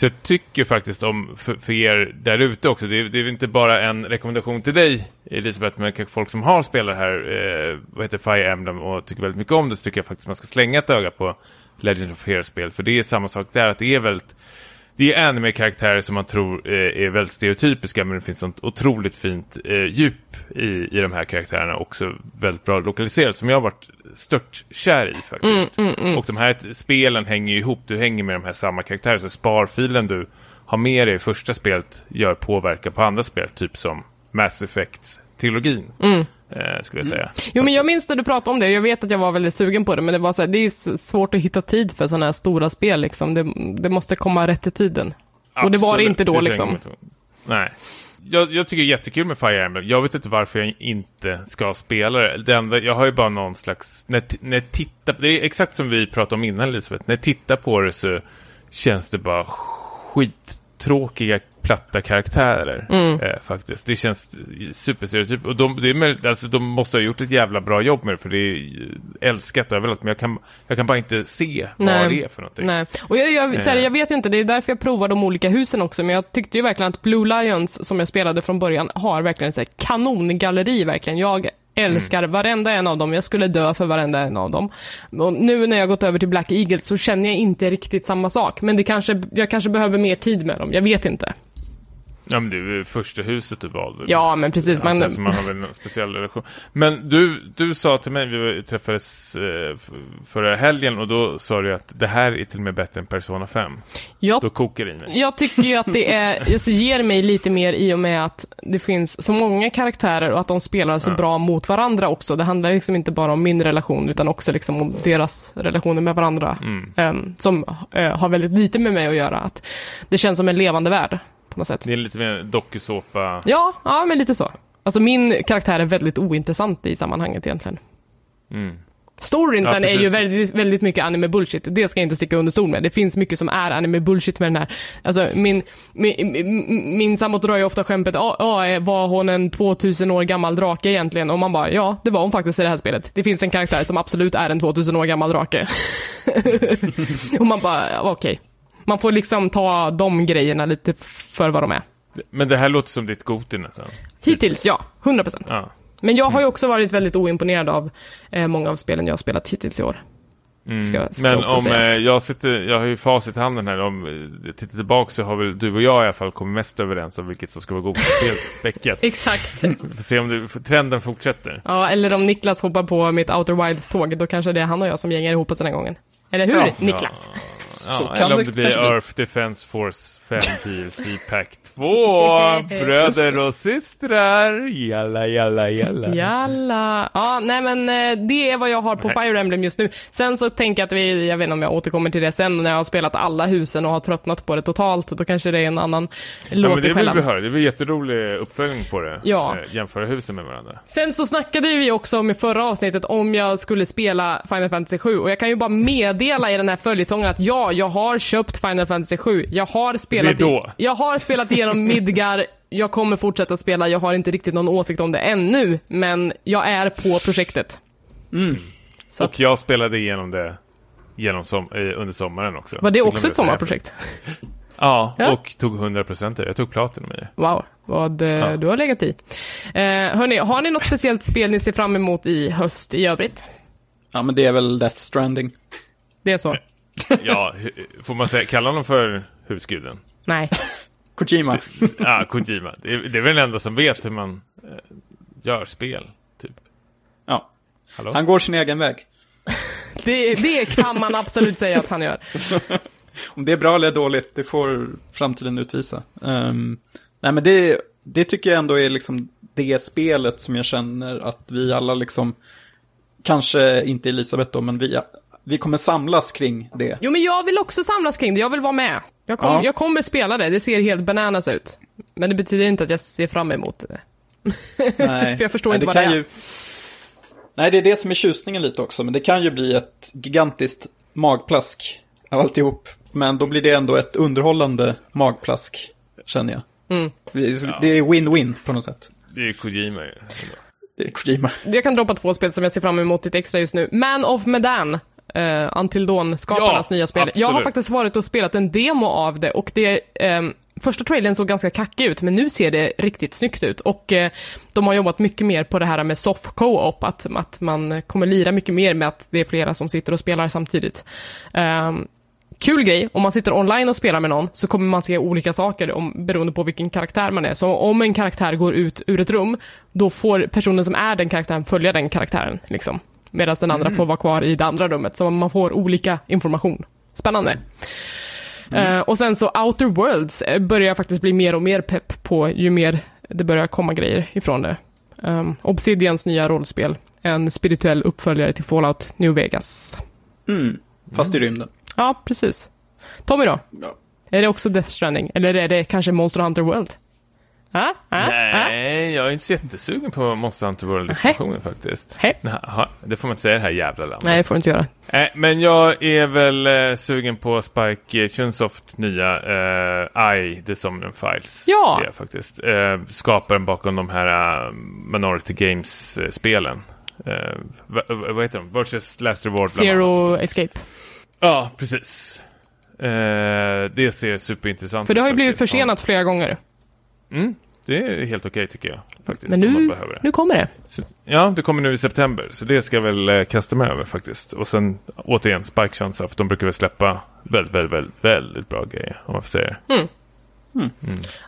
S2: Så jag tycker faktiskt om, för, för er där ute också, det är, det är inte bara en rekommendation till dig Elisabeth, men kanske folk som har spelat här, eh, vad heter Fire Emblem och tycker väldigt mycket om det, så tycker jag faktiskt man ska slänga ett öga på Legend of Heroes-spel, för det är samma sak där, att det är väldigt det är anime-karaktärer som man tror eh, är väldigt stereotypiska, men det finns sånt otroligt fint eh, djup i, i de här karaktärerna, också väldigt bra lokaliserat, som jag har varit stört kär i faktiskt. Och de här spelen hänger ju ihop, du hänger med de här samma karaktärer, så sparfilen du har med dig i första spelet gör påverkan på andra spel, typ som Mass Effect-trilogin, eh, skulle jag säga.
S1: Jo, men jag minns när du pratade om det. Jag vet att jag var väldigt sugen på det, men det var så här, det är svårt att hitta tid för sådana här stora spel liksom. Det, det måste komma rätt i tiden. Och det var det
S2: Absolut,
S1: inte då liksom.
S2: Nej. Jag, jag tycker det är jättekul med Fire Emblem. Jag vet inte varför jag inte ska spela det. det enda, jag har ju bara någon slags... När, när jag tittar, det är exakt som vi pratade om innan, Elisabeth. När jag tittar på det så känns det bara skittråkiga, platta karaktärer.
S1: Mm.
S2: Eh, faktiskt. Det känns superstereotyp. Och de, det är möjligt, alltså, de måste ha gjort ett jävla bra jobb med det, för det är älskat överallt. Men jag kan, jag kan bara inte se
S1: Nej.
S2: vad det är för någonting.
S1: Nej, och jag, jag, så här,
S2: Eh.
S1: jag vet inte, det är därför jag provar de olika husen också, men jag tyckte ju verkligen att Blue Lions, som jag spelade från början, har verkligen så här kanongalleri verkligen. Jag älskar
S2: Mm.
S1: varenda en av dem, jag skulle dö för varenda en av dem. Och nu när jag gått över till Black Eagles så känner jag inte riktigt samma sak, men det kanske, jag kanske behöver mer tid med dem, jag vet inte.
S2: Ja, men det är ju första huset du valde.
S1: Ja, men precis,
S2: Man, alltså, man har väl en speciell relation. Men du, du sa till mig, vi träffades eh, förra helgen och då sa du att det här är till och med bättre än Persona 5.
S1: jag
S2: Då kokar det i mig.
S1: Jag tycker ju att det är, alltså ger mig lite mer i och med att det finns så många karaktärer och att de spelar så
S2: Ja.
S1: bra mot varandra också. Det handlar liksom inte bara om min relation utan också liksom om deras relationer med varandra.
S2: Mm.
S1: em, som eh, har väldigt lite med mig att göra. Att det känns som en levande värld på något sätt.
S2: Det är lite mer dokusåpa.
S1: Ja, ja men lite så. Alltså min karaktär är väldigt ointressant i sammanhanget egentligen.
S2: Mm.
S1: Storyn
S2: Ja,
S1: sen är
S2: precis.
S1: ju väldigt, väldigt mycket anime bullshit. Det ska jag inte sticka under stol med. Det finns mycket som är anime bullshit med den här. Alltså min, min, min, min sambo drar ju ofta skämtet, ja, ja, var hon en 2000 år gammal drake egentligen? Och man bara, ja, det var hon faktiskt i det här spelet. Det finns en karaktär som absolut är en 2000 år gammal drake. och man bara, okej. Man får liksom ta de grejerna lite för vad de är.
S2: Men det här låter som ditt Goti nästan.
S1: Hittills, ja. 100%.
S2: Ja.
S1: Men jag har ju också varit väldigt oimponerad av eh, många av spelen jag har spelat hittills i år.
S2: Mm.
S1: Ska- ska
S2: Men om eh, jag sitter, jag har ju facit i handen här, om eh, jag tittar tillbaka så har väl du och jag i alla fall kommit mest överens om vilket som ska vara Goti-späcket.
S1: Exakt.
S2: Vi får se om det, trenden fortsätter.
S1: Ja, eller om Niklas hoppar på mitt Outer Wilds-tåg, då kanske det är han och jag som gängar ihop oss den här gången. Eller hur,
S3: Ja.
S1: Niklas?
S3: Så
S2: Ja,
S3: kan
S2: eller om
S3: det
S2: det blir. Earth Defense Force 5 DLC Pack 2. Bröder och systrar. Jalla, jalla, jalla.
S1: Jalla. Ja, nej men eh, det är vad jag har på Fire Emblem just nu. Sen så tänker jag att vi, jag vet inte om jag återkommer till det sen när jag har spelat alla husen och har tröttnat på det totalt. Då kanske det är en annan
S2: Ja,
S1: låt
S2: men det vill
S1: skällan.
S2: vi höra. Det blir jätterolig uppföljning på det.
S1: Ja.
S2: Eh, jämföra husen med varandra.
S1: Sen så snackade vi också om i förra avsnittet om jag skulle spela Final Fantasy 7 och jag kan ju bara meddela i den här följetongen att ja, jag har köpt Final Fantasy 7. Jag har spelat,
S2: Det.
S1: I, jag har spelat igenom Midgar, jag kommer fortsätta spela, jag har inte riktigt någon åsikt om det ännu, men jag är på projektet. Så
S2: Och jag spelade igenom det genom som, eh, under sommaren också.
S1: Var det också ett sommarprojekt?
S2: Ja,
S1: Ja.
S2: och tog 100% Jag tog platinum i det.
S1: Wow, vad eh, du har legat i. Eh, hörni, har ni något speciellt spel ni ser fram emot i höst i övrigt?
S3: Ja, men det är väl Death Stranding.
S1: Det är så?
S2: Ja, får man säga, kalla honom för husguden?
S1: Nej.
S3: Kojima.
S2: Ja, Kojima. Det är, det är väl den enda som vet hur man eh, gör spel, typ.
S3: Ja.
S2: Hallå?
S3: Han går sin egen väg.
S1: Det, det kan man absolut säga att han gör.
S3: Om det är bra eller dåligt, det får framtiden utvisa. Ehm, nej, men det, det tycker jag ändå är liksom det spelet som jag känner att vi alla liksom, kanske inte Elisabeth då, men vi, vi kommer samlas kring det.
S1: Jo, men jag vill också samlas kring det. Jag vill vara med. Jag, kom,
S3: Ja.
S1: jag kommer spela det. Det ser helt bananas ut. Men det betyder inte att jag ser fram emot det.
S3: Nej.
S1: För jag förstår
S3: Nej,
S1: inte vad
S3: kan
S1: det är.
S3: Ju... Nej, det är det som är tjusningen lite också, men det kan ju bli ett gigantiskt magplask av alltihop. Men då blir det ändå ett underhållande magplask, känner jag.
S1: Mm.
S3: Det- är win-win på något sätt.
S2: Det är Kojima ju.
S3: Det är Kojima.
S1: Jag kan droppa två spel som jag ser fram emot lite extra just nu. Man of Medan. Until Dawn-skaparnas
S2: Ja,
S1: nya spel. Jag har
S2: absolut.
S1: faktiskt varit och spelat en demo av det och det ehm, Första trailern såg ganska kackig ut, men nu ser det riktigt snyggt ut. Och eh, de har jobbat mycket mer på det här med soft co-op, att, att man kommer lira mycket mer med att det är flera som sitter och spelar samtidigt. Ehm, kul grej, om man sitter online och spelar med någon så kommer man se olika saker om, beroende på vilken karaktär man är. Så om en karaktär går ut ur ett rum, då får personen som är den karaktären följa den karaktären. Liksom. Medan den andra får vara kvar i det andra rummet, så man får olika information. Spännande. Eh, och sen så Outer Worlds eh, börjar jag faktiskt bli mer och mer pepp på ju mer det börjar komma grejer ifrån det. Um, Obsidians nya rollspel, en spirituell uppföljare till Fallout New Vegas.
S3: Mm. Fast i rymden.
S1: Ja, precis. Tommy då?
S3: Ja.
S1: Är det också Death Stranding? Eller är det kanske Monster Hunter World? Ah, ah, ah.
S2: Nej, jag är inte så jättesugen på Monster Hunter World-expansionen faktiskt. Jaha, det får man inte säga i det här jävla landet.
S1: Nej, det får du inte göra.
S2: Nej, men jag är väl eh, sugen på Spike Chunsoft nya eh, I, The Somnium Files.
S1: Ja.
S2: Det faktiskt. Eh, skaparen bakom de här eh, Minority Games-spelen. Eh, va- va- vad heter de? Virtuous Last Reward
S1: Zero. Escape.
S2: Ja, precis. Eh, det ser superintressant
S1: För det har ju
S2: ut
S1: blivit försenat flera gånger.
S2: Mm, det är helt okej tycker jag. Faktiskt,
S1: Men nu, nu kommer det.
S2: Så, ja, det kommer nu i september, så det ska jag väl eh, kasta mig över faktiskt. Och sen återigen, Spike Chunsoft, de brukar väl släppa väldigt, väldigt, väldigt, väldigt bra grejer, om man får säga det.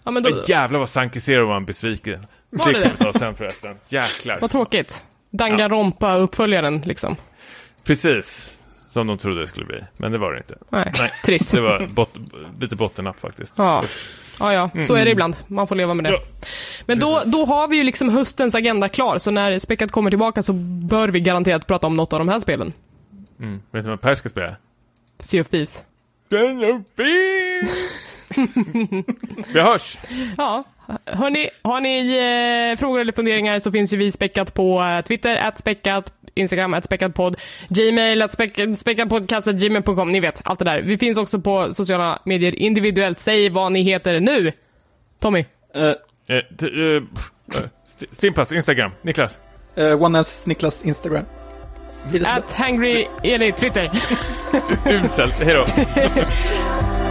S1: Ja, men då,
S2: Mm. Jävlar vad Sanky Zero var en besviken.
S1: Var
S2: det
S1: det
S2: kommer vi ta sen förresten. Jäklar.
S1: vad tråkigt. Danganronpa-uppföljaren, liksom.
S2: Precis, som de trodde det skulle bli. Men det var det inte.
S1: Nej,
S2: Nej,
S1: trist.
S2: det var bot lite bottennapp faktiskt.
S1: Ja. Ja, ja, så är det ibland. Man får leva med det.
S2: Ja.
S1: Men då, då har vi ju liksom höstens agenda klar, så när Späckat kommer tillbaka så bör vi garanterat prata om något av de här spelen.
S2: Mm. Vet du vad Per ska spela?
S1: Sea of Thieves.
S2: Vi hörs!
S1: Ja, hörni, har ni eh, frågor eller funderingar så finns ju vi späckat på eh, Twitter, att späckat, Instagram, att späckat podd, Gmail, att späckatpodcast, gmail.com, ni vet, allt det där. Vi finns också på sociala medier individuellt. Säg vad ni heter nu. Tommy.
S3: Eh,
S2: Eh, t- eh, pff, eh, St- Stimpass, Instagram, Niklas.
S3: eh, One Else Niklas Instagram.
S1: At Hangry Eli, Twitter.
S2: Uselt, hejdå.